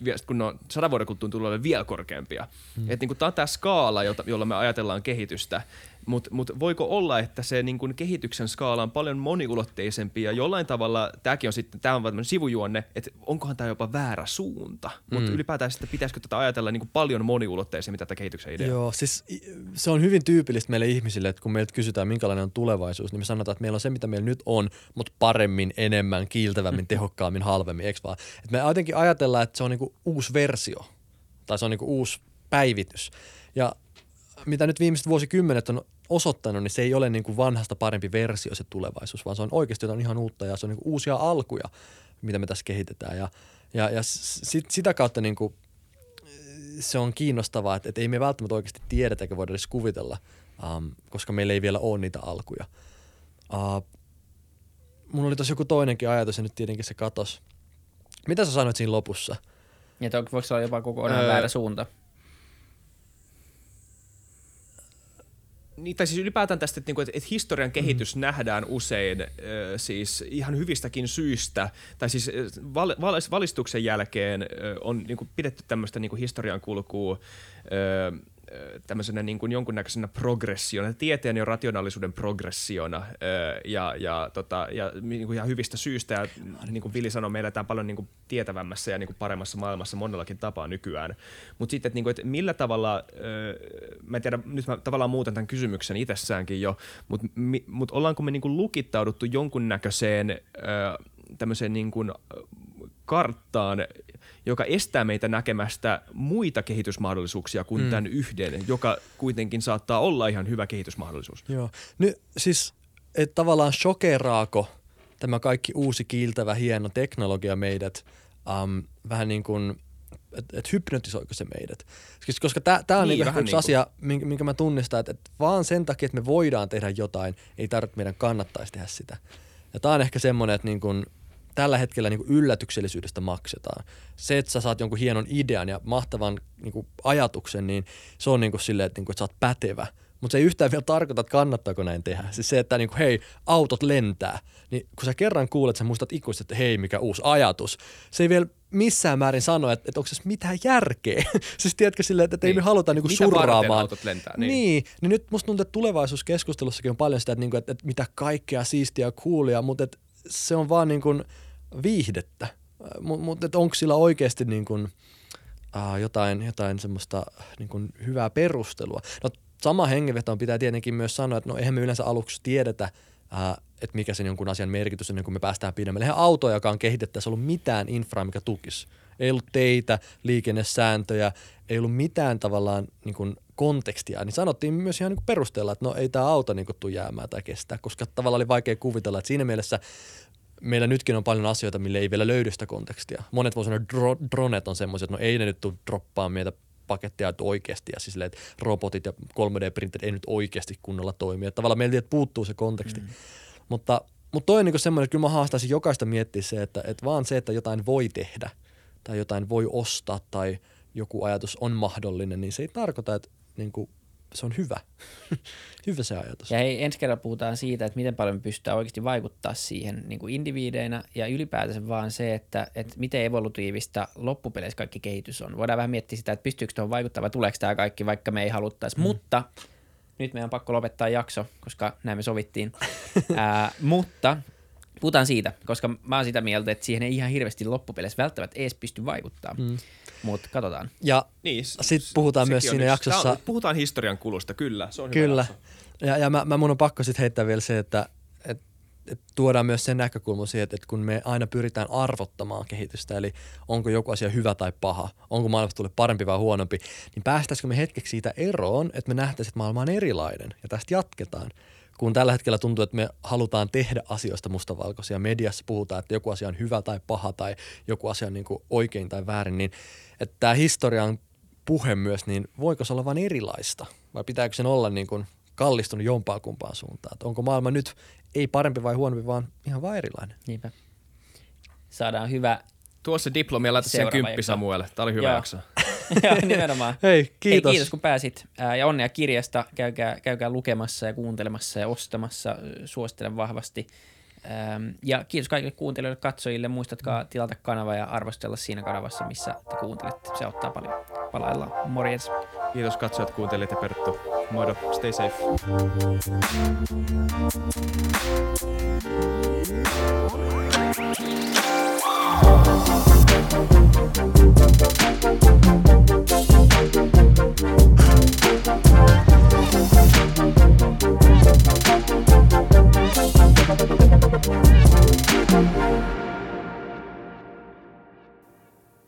nyt kun ne on sadan vuoden kuluttua tulee vielä korkeampia. Mm. Että niin tämä on tämä skaala, jolla me ajatellaan kehitystä. Mutta mut voiko olla, että se niin kuin kehityksen skaala on paljon moniulotteisempi ja jollain tavalla, tämäkin on sitten, tämä on vain sivujuonne, että onkohan tämä jopa väärä suunta. Mm. Mutta ylipäätään sitten pitäisikö tätä ajatella niin paljon moniulotteisemmin tätä kehityksen ideaa? Joo, siis se on hyvin tyypillistä meille ihmisille, että kun meiltä kysytään minkälainen on tulevaisuus, niin me sanotaan, että meillä on se, mitä meillä nyt on, mutta paremmin, enemmän, kiiltävämmin, tehokkaammin, halvemmin, eikö vaan? Et me jotenkin ajatellaan, että se on niin kuin uusi versio tai se on niin kuin uusi päivitys. Ja mitä nyt viimeiset vuosikymmenet on osoittanut, niin se ei ole niin kuin vanhasta parempi versio se tulevaisuus, vaan se on oikeasti jotain ihan uutta ja se on niin kuin uusia alkuja, mitä me tässä kehitetään. Ja, ja, ja sit, sitä kautta niin kuin, se on kiinnostavaa, että, että ei me välttämättä oikeasti tiedetä eikä voida edes kuvitella, um, koska meillä ei vielä ole niitä alkuja. Uh, mulla oli tosi joku toinenkin ajatus ja nyt tietenkin se katos. Mitä sä sanoit siinä lopussa? Että voiko se olla jopa kokonaan öö, väärä suunta? Niin, tai siis ylipäätään tästä, että, niinku, että, että historian kehitys mm. nähdään usein äh, siis ihan hyvistäkin syistä, tai siis val, val, valistuksen jälkeen äh, on niin kuin, pidetty tämmöistä niin kuin historian kulkua äh, tämmöisenä niin kuin jonkunnäköisenä progressiona, tieteen ja rationaalisuuden progressiona ja, ja, tota, ja niin kuin ihan hyvistä syistä. Ja niin kuin Vili sanoi, me eletään paljon niin kuin tietävämmässä ja niin kuin paremmassa maailmassa monellakin tapaa nykyään. Mutta sitten, että, niin kuin, että millä tavalla, mä en tiedä, nyt mä tavallaan muutan tämän kysymyksen itsessäänkin jo, mutta mut ollaanko me niin kuin lukittauduttu jonkunnäköiseen tämmöiseen niin kuin karttaan, joka estää meitä näkemästä muita kehitysmahdollisuuksia kuin mm. tämän yhden, joka kuitenkin saattaa olla ihan hyvä kehitysmahdollisuus. Joo. Nyt siis, että tavallaan shokeraako tämä kaikki uusi kiiltävä hieno teknologia meidät um, vähän niin kuin että et hypnotisoiko se meidät. Siis koska tämä on niin, niinku yksi niin asia, minkä, minkä mä tunnistan, että et vaan sen takia, että me voidaan tehdä jotain, ei tarvitse meidän kannattaisi tehdä sitä. Ja tämä on ehkä semmoinen, että niin kun, tällä hetkellä niin kuin yllätyksellisyydestä maksetaan. Se, että sä saat jonkun hienon idean ja mahtavan niin kuin ajatuksen, niin se on niin kuin silleen, että, niin kuin, että sä oot pätevä. Mutta se ei yhtään vielä tarkoita, että kannattaako näin tehdä. Siis se, että niin kuin, hei, autot lentää, niin kun sä kerran kuulet, sä muistat ikuisesti, että hei, mikä uusi ajatus. Se ei vielä missään määrin sano, että, että onko se mitään järkeä. siis tiedätkö silleen, että, että niin. ei me haluta niin kuin surraamaan. autot lentää? Niin. niin. niin nyt musta tuntuu, että tulevaisuuskeskustelussakin on paljon sitä, että, niin kuin, että, että mitä kaikkea siistiä ja coolia, mutta että se on vaan niin kuin – viihdettä, mutta onko sillä oikeasti niin kuin, uh, jotain, jotain semmoista niin kuin hyvää perustelua. No sama hengenvetoon pitää tietenkin myös sanoa, että no eihän me yleensä aluksi tiedetä, uh, että mikä sen jonkun asian merkitys on, kun me päästään pidemmälle. Eihän autoja, joka on kehitettäessä ollut mitään infraa, mikä tukisi. Ei ollut teitä, liikennesääntöjä, ei ollut mitään tavallaan niin kuin kontekstia, niin sanottiin myös ihan niin perusteella, että no ei tämä auto niin tule jäämään tai kestää, koska tavallaan oli vaikea kuvitella, että siinä mielessä meillä nytkin on paljon asioita, mille ei vielä löydy sitä kontekstia. Monet voi sanoa, että dro- dronet on semmoisia, että no ei ne nyt tule droppaa meitä pakettia oikeasti ja siis että robotit ja 3D-printerit ei nyt oikeasti kunnolla toimi. Että tavallaan meiltä puuttuu se konteksti. Mm. Mutta, mutta toi on niin semmoinen, että kyllä mä haastaisin jokaista miettiä se, että, että vaan se, että jotain voi tehdä tai jotain voi ostaa tai joku ajatus on mahdollinen, niin se ei tarkoita, että niin kuin se on hyvä. hyvä se ajatus. Ja hei, ensi kerralla puhutaan siitä, että miten paljon me pystytään oikeasti vaikuttaa siihen niin kuin individeinä ja ylipäätänsä vaan se, että, että miten evolutiivista loppupeleissä kaikki kehitys on. Voidaan vähän miettiä sitä, että pystyykö tuohon vaikuttaa vai tuleeko tämä kaikki, vaikka me ei haluttaisi. Mm. Mutta nyt meidän on pakko lopettaa jakso, koska näin me sovittiin. Ää, mutta puhutaan siitä, koska mä oon sitä mieltä, että siihen ei ihan hirveästi loppupeleissä välttämättä edes pysty vaikuttaa. Mm. Mutta katsotaan. Ja Niin, sitten puhutaan myös siinä yksi. jaksossa... On, puhutaan historian kulusta, kyllä. Se on Kyllä. Hyvä. Ja, ja mä, mä mun on pakko sitten heittää vielä se, että et, et tuodaan myös sen näkökulma siihen, että, et kun me aina pyritään arvottamaan kehitystä, eli onko joku asia hyvä tai paha, onko maailmasta tulee parempi vai huonompi, niin päästäisikö me hetkeksi siitä eroon, että me nähtäisiin, että maailma on erilainen ja tästä jatketaan. Kun tällä hetkellä tuntuu, että me halutaan tehdä asioista mustavalkoisia. Mediassa puhutaan, että joku asia on hyvä tai paha tai joku asia on niin kuin oikein tai väärin, niin että tämä historian puhe myös, niin voiko se olla vain erilaista? Vai pitääkö sen olla niin kuin kallistunut jompaan kumpaan suuntaan? Että onko maailma nyt ei parempi vai huonompi, vaan ihan vaan erilainen? Niinpä. Saadaan hyvä Tuo se diplomi ja laita siihen kymppi. Samuel. Tämä oli hyvä Joo. jakso. Nimenomaan. Hei, kiitos. Hei, kiitos kun pääsit. Ää, Ja onnea kirjasta. Käykää, käykää lukemassa ja kuuntelemassa ja ostamassa. Suosittelen vahvasti. Ja kiitos kaikille kuuntelijoille, katsojille. Muistatkaa tilata kanava ja arvostella siinä kanavassa, missä te kuuntelette. Se auttaa paljon. Palaillaan. Morjens. Kiitos katsojat, kuuntelijat ja Perttu. Moido, stay safe.